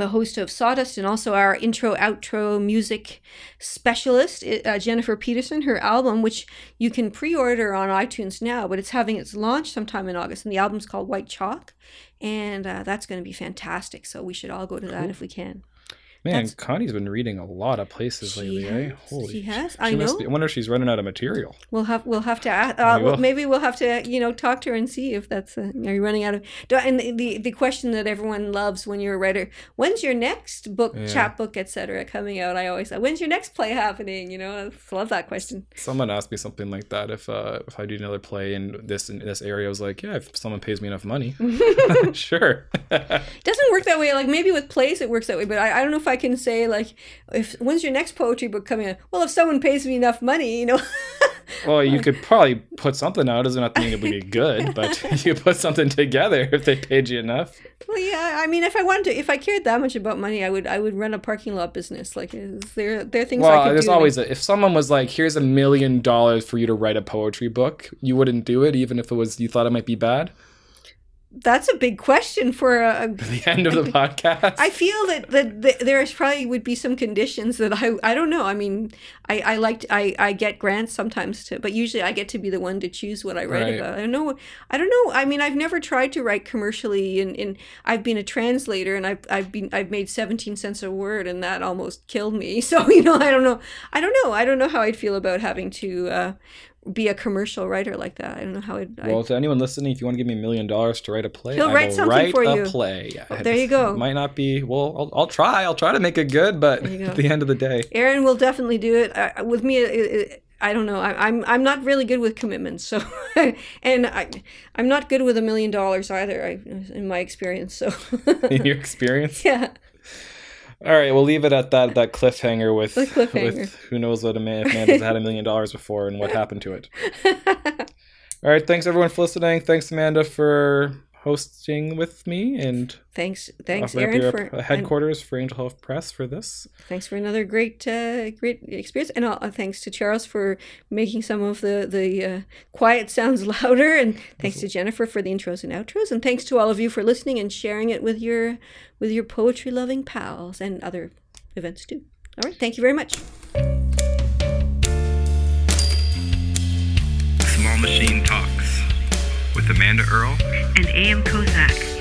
the host of Sawdust, and also our intro outro music specialist, uh, Jennifer Peterson. Her album, which you can pre-order on iTunes now, but it's having its launch sometime in August, and the album's called White Chalk, and uh, that's going to be fantastic. So we should all go to that if we can. Man, that's- Connie's been reading a lot of places She lately, eh? Holy She has. she I know. be- I wonder if she's running out of material. We'll have we'll have to ask, We uh, will. maybe we'll have to you know talk to her and see if that's uh, are you running out of and the, the the question that everyone loves when you're a writer when's your next book Yeah. chapbook etc coming out I always say when's your next play happening you know I love that question Someone asked me something like that if uh, if I do another play in this in this area. I was like, yeah, if someone pays me enough money, sure. it doesn't work that way like maybe with plays it works that way but I, I don't know if I can say like if when's your next poetry book coming out well if someone pays me enough money you know well, you could probably put something out. Doesn't have to mean it would be good, but you put something together if they paid you enough. Well, yeah. I mean, if I wanted to, if I cared that much about money, I would, I would run a parking lot business. Like, is there, there are things I Well, could there's do. always a, if someone was like, "Here's a million dollars for you to write a poetry book," you wouldn't do it, even if it was you thought it might be bad. That's a big question for a. a The end of the podcast. I feel that that th- there is probably would be some conditions that I I don't know. I mean, I I like I I get grants sometimes to, but usually I get to be the one to choose what I write Right. about. I don't know. I don't know. I mean, I've never tried to write commercially, and, and I've been a translator, and I've I've been I've made seventeen cents a word, and that almost killed me. So you know, I don't know. I don't know. I don't know how I'd feel about having to. Uh, be a commercial writer like that. I don't know how I'd. I, well, to anyone listening, if you want to give me a million dollars to write a play, He'll I write something write for a you. play. there you go. Might not be. Well, I'll, I'll try. I'll try to make it good, but There you go. at the end of the day, Aaron will definitely do it. Uh, with me, it, it, I don't know. I, I'm I'm not really good with commitments. So, and I I'm not good with a million dollars either. I, in my experience. So, in your experience. yeah. All right, we'll leave it at that. That cliffhanger with cliffhanger. with who knows what a man if Amanda's had a million dollars before and what happened to it. All right, thanks everyone for listening. Thanks Amanda for hosting with me and thanks, thanks, up Aaron, your for and headquarters for Angel House Press for this. thanks for another great, uh, great experience, and uh, thanks to Charles for making some of the the uh, quiet sounds louder, and thanks to Jennifer for the intros and outros, and thanks to all of you for listening and sharing it with your with your poetry loving pals and other events too. All right, thank you very much. Small Machine Talks with Amanda Earl And A.M. Kozak.